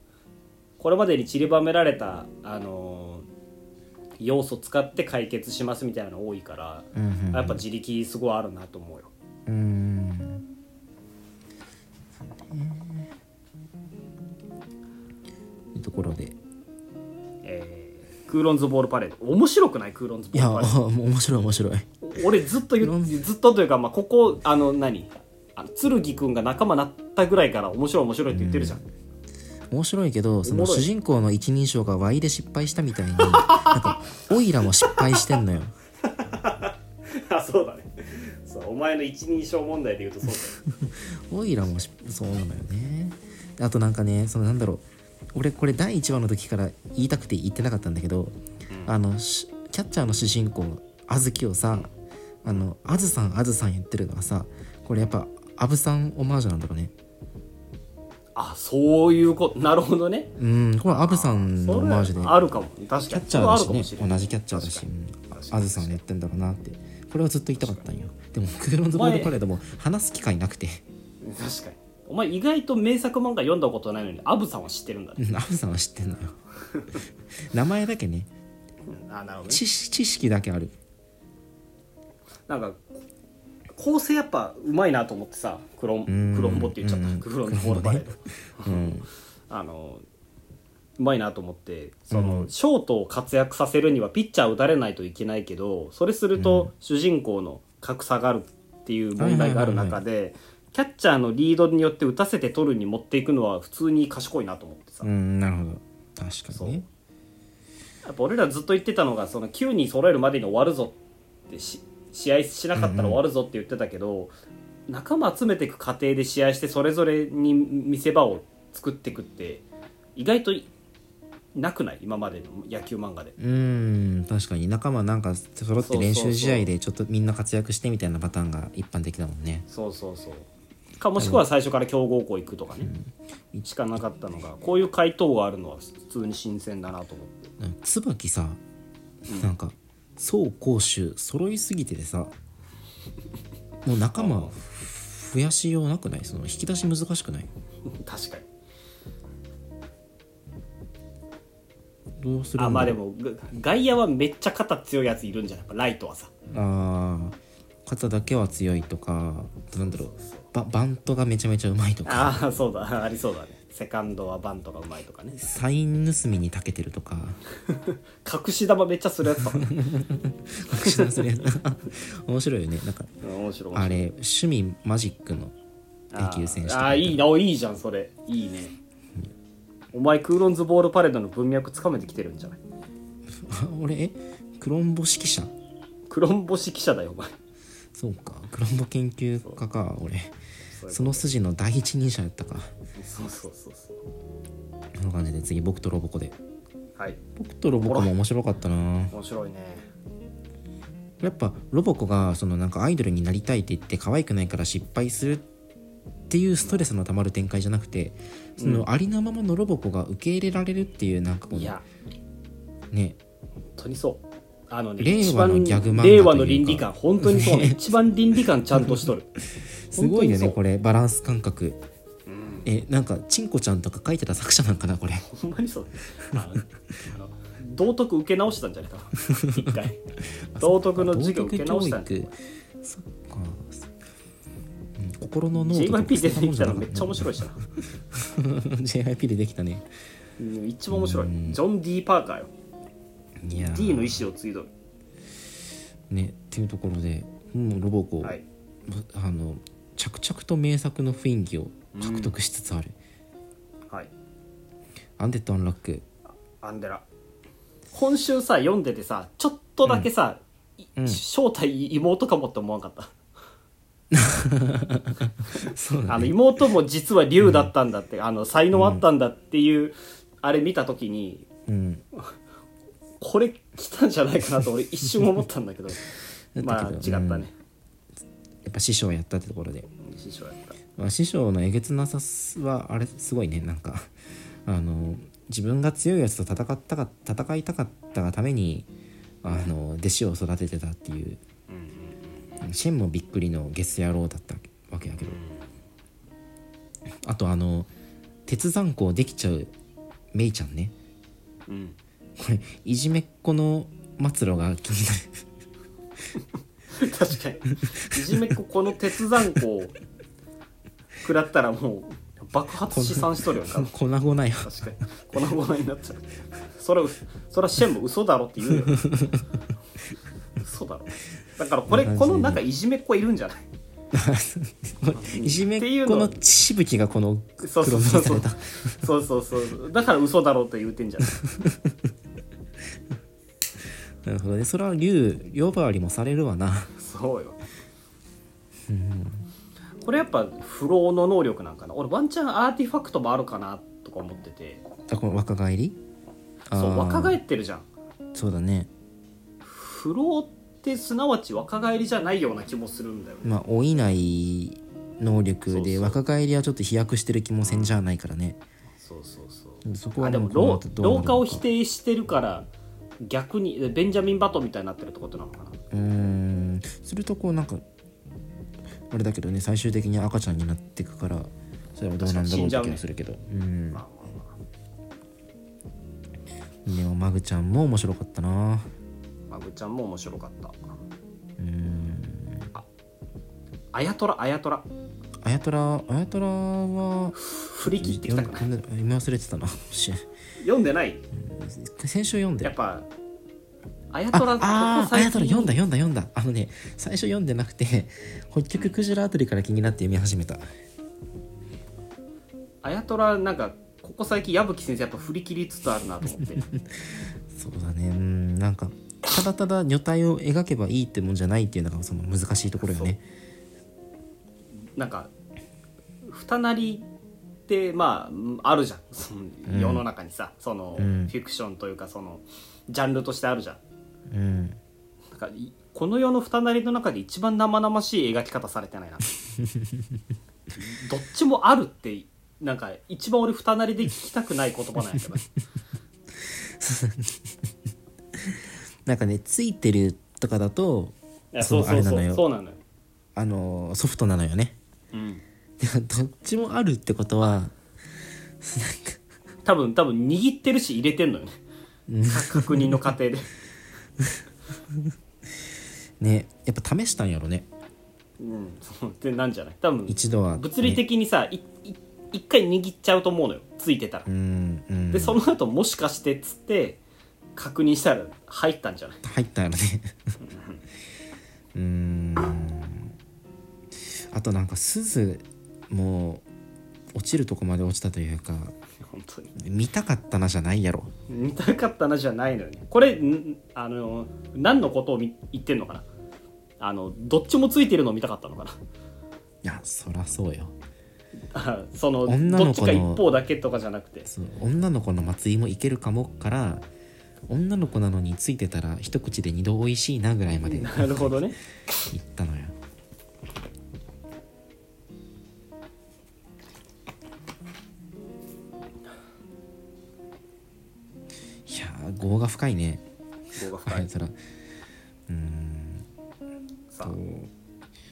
これまでに散りばめられたあの要素使って解決しますみたいなの多いから、うんうん。やっぱ自力すごいあるなと思うよ。うーんいうところで。えークーロンズボールパレード。面白くない？クーロンズボいやールパレード。もう面白い面白い。俺ずっと言っずっとというか、まあ、ここあの何？あの剣くんが仲間なったぐらいから面白い面白いって言ってるじゃん、面白いけどそのおもろい。主人公の一人称が Y で失敗したみたいに なんかオイラも失敗してんのよ。あそうだね。そうお前の一人称問題で言うとそうだよ。オイラもしそうなのよね。あとなんかねそのなんだろう俺これ第1話の時から言いたくて言ってなかったんだけど、あのしキャッチャーの主人公あずきをさあのあずさんあずさん言ってるのはさこれやっぱアブさんオマージュなんだろうね。あそういうことなるほどね。うんこれアブさんのオマージュで。あるかも。確かに。キャッチャーだしね。同じキャッチャーだし。あずさんやってんだろうなって。これはずっと言いたかったんよ。でもクーロンズボールパレードも話す機会なくて。確かにお前意外と名作漫画読んだことないのにアブさんは知ってるんだね、うんアブさんは知ってんのよ。名前だけね。うんあなるほどね。知識知識だけある。なんか構成やっぱうまいなと思ってさクロンん。クロンボって言っちゃった、うん。クロンボールパレー。ド、うん。あのうまいなと思ってその、ショートを活躍させるにはピッチャー打たれないといけないけどそれすると主人公の格差があるっていう問題がある中でキャッチャーのリードによって打たせて取るに持っていくのは普通に賢いなと思ってさ、うんなるほど。確かにね。やっぱ俺らずっと言ってたのがその9人揃えるまでに終わるぞってし試合しなかったら終わるぞって言ってたけど、仲間集めていく過程で試合してそれぞれに見せ場を作ってくって意外となくない？今までの野球漫画で。うーん確かに。仲間なんか揃って練習試合でちょっとみんな活躍してみたいなパターンが一般的だもんね。そうそうそうかもしくは最初から強豪校行くとかね、しかなかったのがこういう回答があるのは普通に新鮮だなと思って。うん椿さ、なんか走攻守揃いすぎててさもう仲間増やしようなくない？その引き出し難しくない？確かに。どうするあまあでもが外野はめっちゃ肩強いやついるんじゃないライトはさ。あー。肩だけは強いとかなんだろうババントがめちゃめちゃうまいとか。ああそうだ。ありそうだね。セカンドはバントがうまいとかね。サイン盗みに長けてるとか。隠し玉めっちゃするやつ 隠し出するやつ面白いよね。なんかうん面白い。あれ趣味マジックの野球選手ああいいな。おいいじゃんそれ。いいね。お前クーロンズボールパレードの文脈つかめてきてるんじゃない？あ 俺え？クロンボ指揮者？クロンボ式記者だよお前。そうか。クロンボ研究家か俺その筋の第一人者やったか。そうそうそうそう。こんな感じで次僕とロボコで。はい。僕とロボコも面白かったな。面白いね。やっぱロボコがそのなんかアイドルになりたいって言って可愛くないから失敗するっていうストレスのたまる展開じゃなくてそのありのままのロボコが受け入れられるっていうなんかこのね。本当にそうあのね令和のギャグ漫画令和の倫理観本当にそうね。一番倫理観ちゃんとしとる。すごいよねこれれバランス感覚。えなんかチンコちゃんとか書いてた作者なんかなこれ。ほんまにそう あのあの道徳受け直したんじゃないかな。一回。道徳の授業受け直したん道徳教育そっか、うん、心のノートとか。JYP 出てきたらめっちゃ面白いしな。JYP でできたね。うん一番面白い。ジョン・ D・ パーカーよ D の意思を継いどるねっていうところでもうロボコ、はい。あの着々と名作の雰囲気を獲得しつつある、はい。アンデッド・アンラックアンデラ今週さ読んでてさちょっとだけさ、いうん。正体妹かもって思わなかった。そうだね。あの妹も実は竜だったんだって、あの才能あったんだっていう、あれ見た時にうんこれ来たんじゃないかなと俺一瞬思ったんだけど。まあ違ったね、やっぱ師匠やったってところで、師匠やった。まあ、師匠のえげつなさはあれすごいね。なんかあの自分が強いやつと戦ったか戦いたかったがためにあの弟子を育ててたっていう。シェンもびっくりのゲス野郎だったわけやけど。あとあの鉄残光できちゃうメイちゃんね。うんこれいじめっ子の末路が気になる。確かに。いじめっ子この鉄残光を食らったらもう爆発試算しとるよな。粉々や。確かに。粉々になっちゃう。それそれはシェンも嘘だろって言うよ。嘘だろ。だからこれこのなんかいじめっ子いるんじゃない？いじめっ子のしぶきがこのそう黒そうそうそう塗りされたそうそうそう。だから嘘だろって言うてんじゃない？なるほどね。それは竜呼ばわりもされるわな。そうよ。これやっぱ不老の能力なんかな。俺ワンチャンアーティファクトもあるかなとか思ってて。あこの若返り？そう若返ってるじゃん。そうだね。不老ってすなわち若返りじゃないような気もするんだよね。まあ老いない能力で若返りはちょっと飛躍してる気もせんじゃないからね。そうそうそう。そこはあでも老化を否定してるから逆にベンジャミン・バトンみたいになってるってことなのかな？うーん。するとこうなんかあれだけどね最終的に赤ちゃんになっていくからそれはどうなんだろうって気がするけど、うん。でもマグちゃんも面白かったな。あマグちゃんも面白かった。うん。あやとらあやとら。あやとらあやとらは振り切ってきたかな。読み忘れてたな。し読んでない？先週読んでやっぱあやとらああやとら読んだ読んだ。読んだあのね最初読んでなくて北極クジラあたりから気になって読み始めた。あやとらなんかここ最近矢吹先生やっぱ振り切りつつあるなと思って。そうだね。うんなんかただただ女体を描けばいいってもんじゃないっていうのがその難しいところよね。なんか二なりっってまああるじゃん。世の中にさ、そのフん。ィクションというかそのジャンルとしてあるじゃん。うん。なんかいこの世の二なりの中で一番生々しい描き方されてないな。どっちもあるってなんか一番俺二なりで聞きたくない言葉なんやけど。なんかねついてるとかだとそそううそうなのよ。そうなのよ、あのソフトなのよね。うん、どっちもあるってことは多分多分握ってるし入れてんのよね。か確認の過程で。ねやっぱ試したんやろね。うん。そうでなんじゃない？多分一度は、ね、物理的にさ、いい一回握っちゃうと思うのよ。ついてたら、でその後もしかしてっつって確認したら入ったんじゃない？入ったんやろねうーん。あとなんか鈴も落ちるとこまで落ちたというか本当に。見たかったなじゃないやろ。見たかったなじゃないのよね。これんあの何のことをみ言ってんのかな？あのどっちもついてるのを見たかったのかな？いやそらそうよ。あその女の子のどっちか一方だけとかじゃなくて。そう女の子の松井もいけるかもから女の子なのについてたら一口で二度美味しいなぐらいまでい っなるほどね。たのよ業が深いね。棒が深い。あいつらうーんさと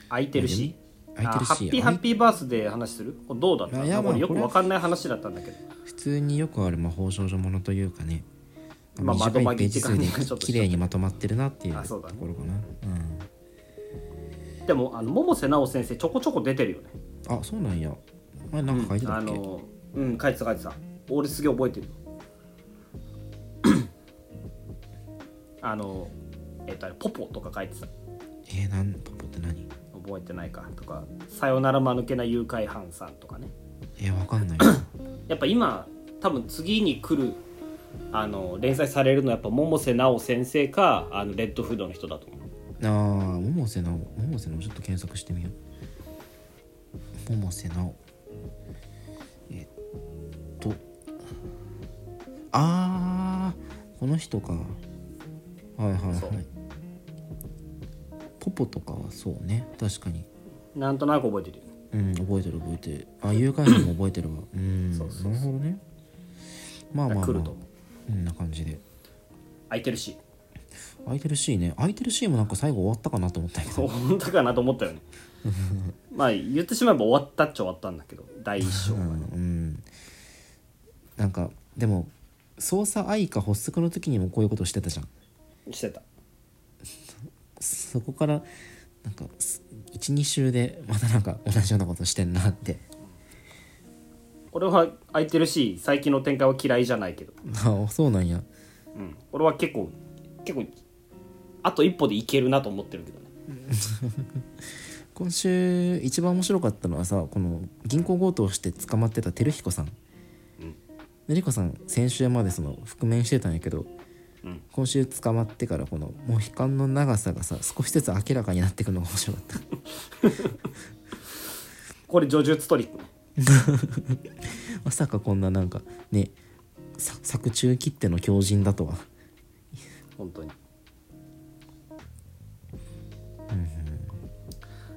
空いてるし？空いてるしあハッピーハッピーバースデー話する？どうだった？いやまあこれ分かんない話だったんだけど。普通によくある魔法少女ものというかね。まあ短いページ数で綺麗にまとまってるなっていうところかな。でもあの百瀬直先生ちょこちょこ出てるよね。うんあそうなんや。前なんか書いてたっけ、あのうん書いてた書いてた。俺すげえ覚えてるあのえっとあれポポとか書いてた。えー、なんポポって何？覚えてないかとか「さよなら間抜けな誘拐犯さん」とかね。えー、わかんない やっぱ今多分次に来るあの連載されるのはやっぱ百瀬直先生かあのレッドフードの人だと思う。あー百瀬直百瀬直ちょっと検索してみよう。百瀬直えっと。あーこの人かはいはいはい。ポポとかはそうね。確かに。なんとなく覚えてるよ。ねうん覚えてる覚えてる。あ誘拐犯も覚えてるわうんそうそうそう。なるほどね。まあまあまあ。来るとこんな感じで。空いてるし。空いてる C ね。空いてる C もなんか最後終わったかなと思ったけど。本当かなと思ったよね。まあ言ってしまえば終わったっちゃ終わったんだけど。第一章がね。うん。なんかでも捜査愛か発足の時にもこういうことしてたじゃんしてた。そこからなんか12週でまたなんか同じようなことしてんなって。俺は空いてるし最近の展開は嫌いじゃないけど、あそうなんや。うん、俺は結構結構あと一歩でいけるなと思ってるけどね。今週一番面白かったのはさこの銀行強盗をして捕まってた照彦さん。うん。照彦さん先週までその覆面してたんやけどうん今週捕まってからこのモヒカンの長さがさ少しずつ明らかになってくるのが面白かった。これ叙述トリックね。まさかこんななんかねさ作中切っての強靭だとは。本当に。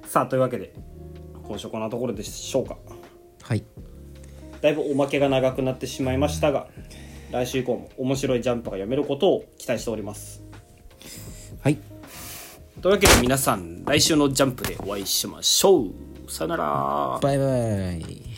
さあというわけで今週こんなところでしょうか。はい。だいぶおまけが長くなってしまいましたが来週以降も面白いジャンプが読めることを期待しております。はい。というわけで皆さん来週のジャンプでお会いしましょう。さよなら。バイバイ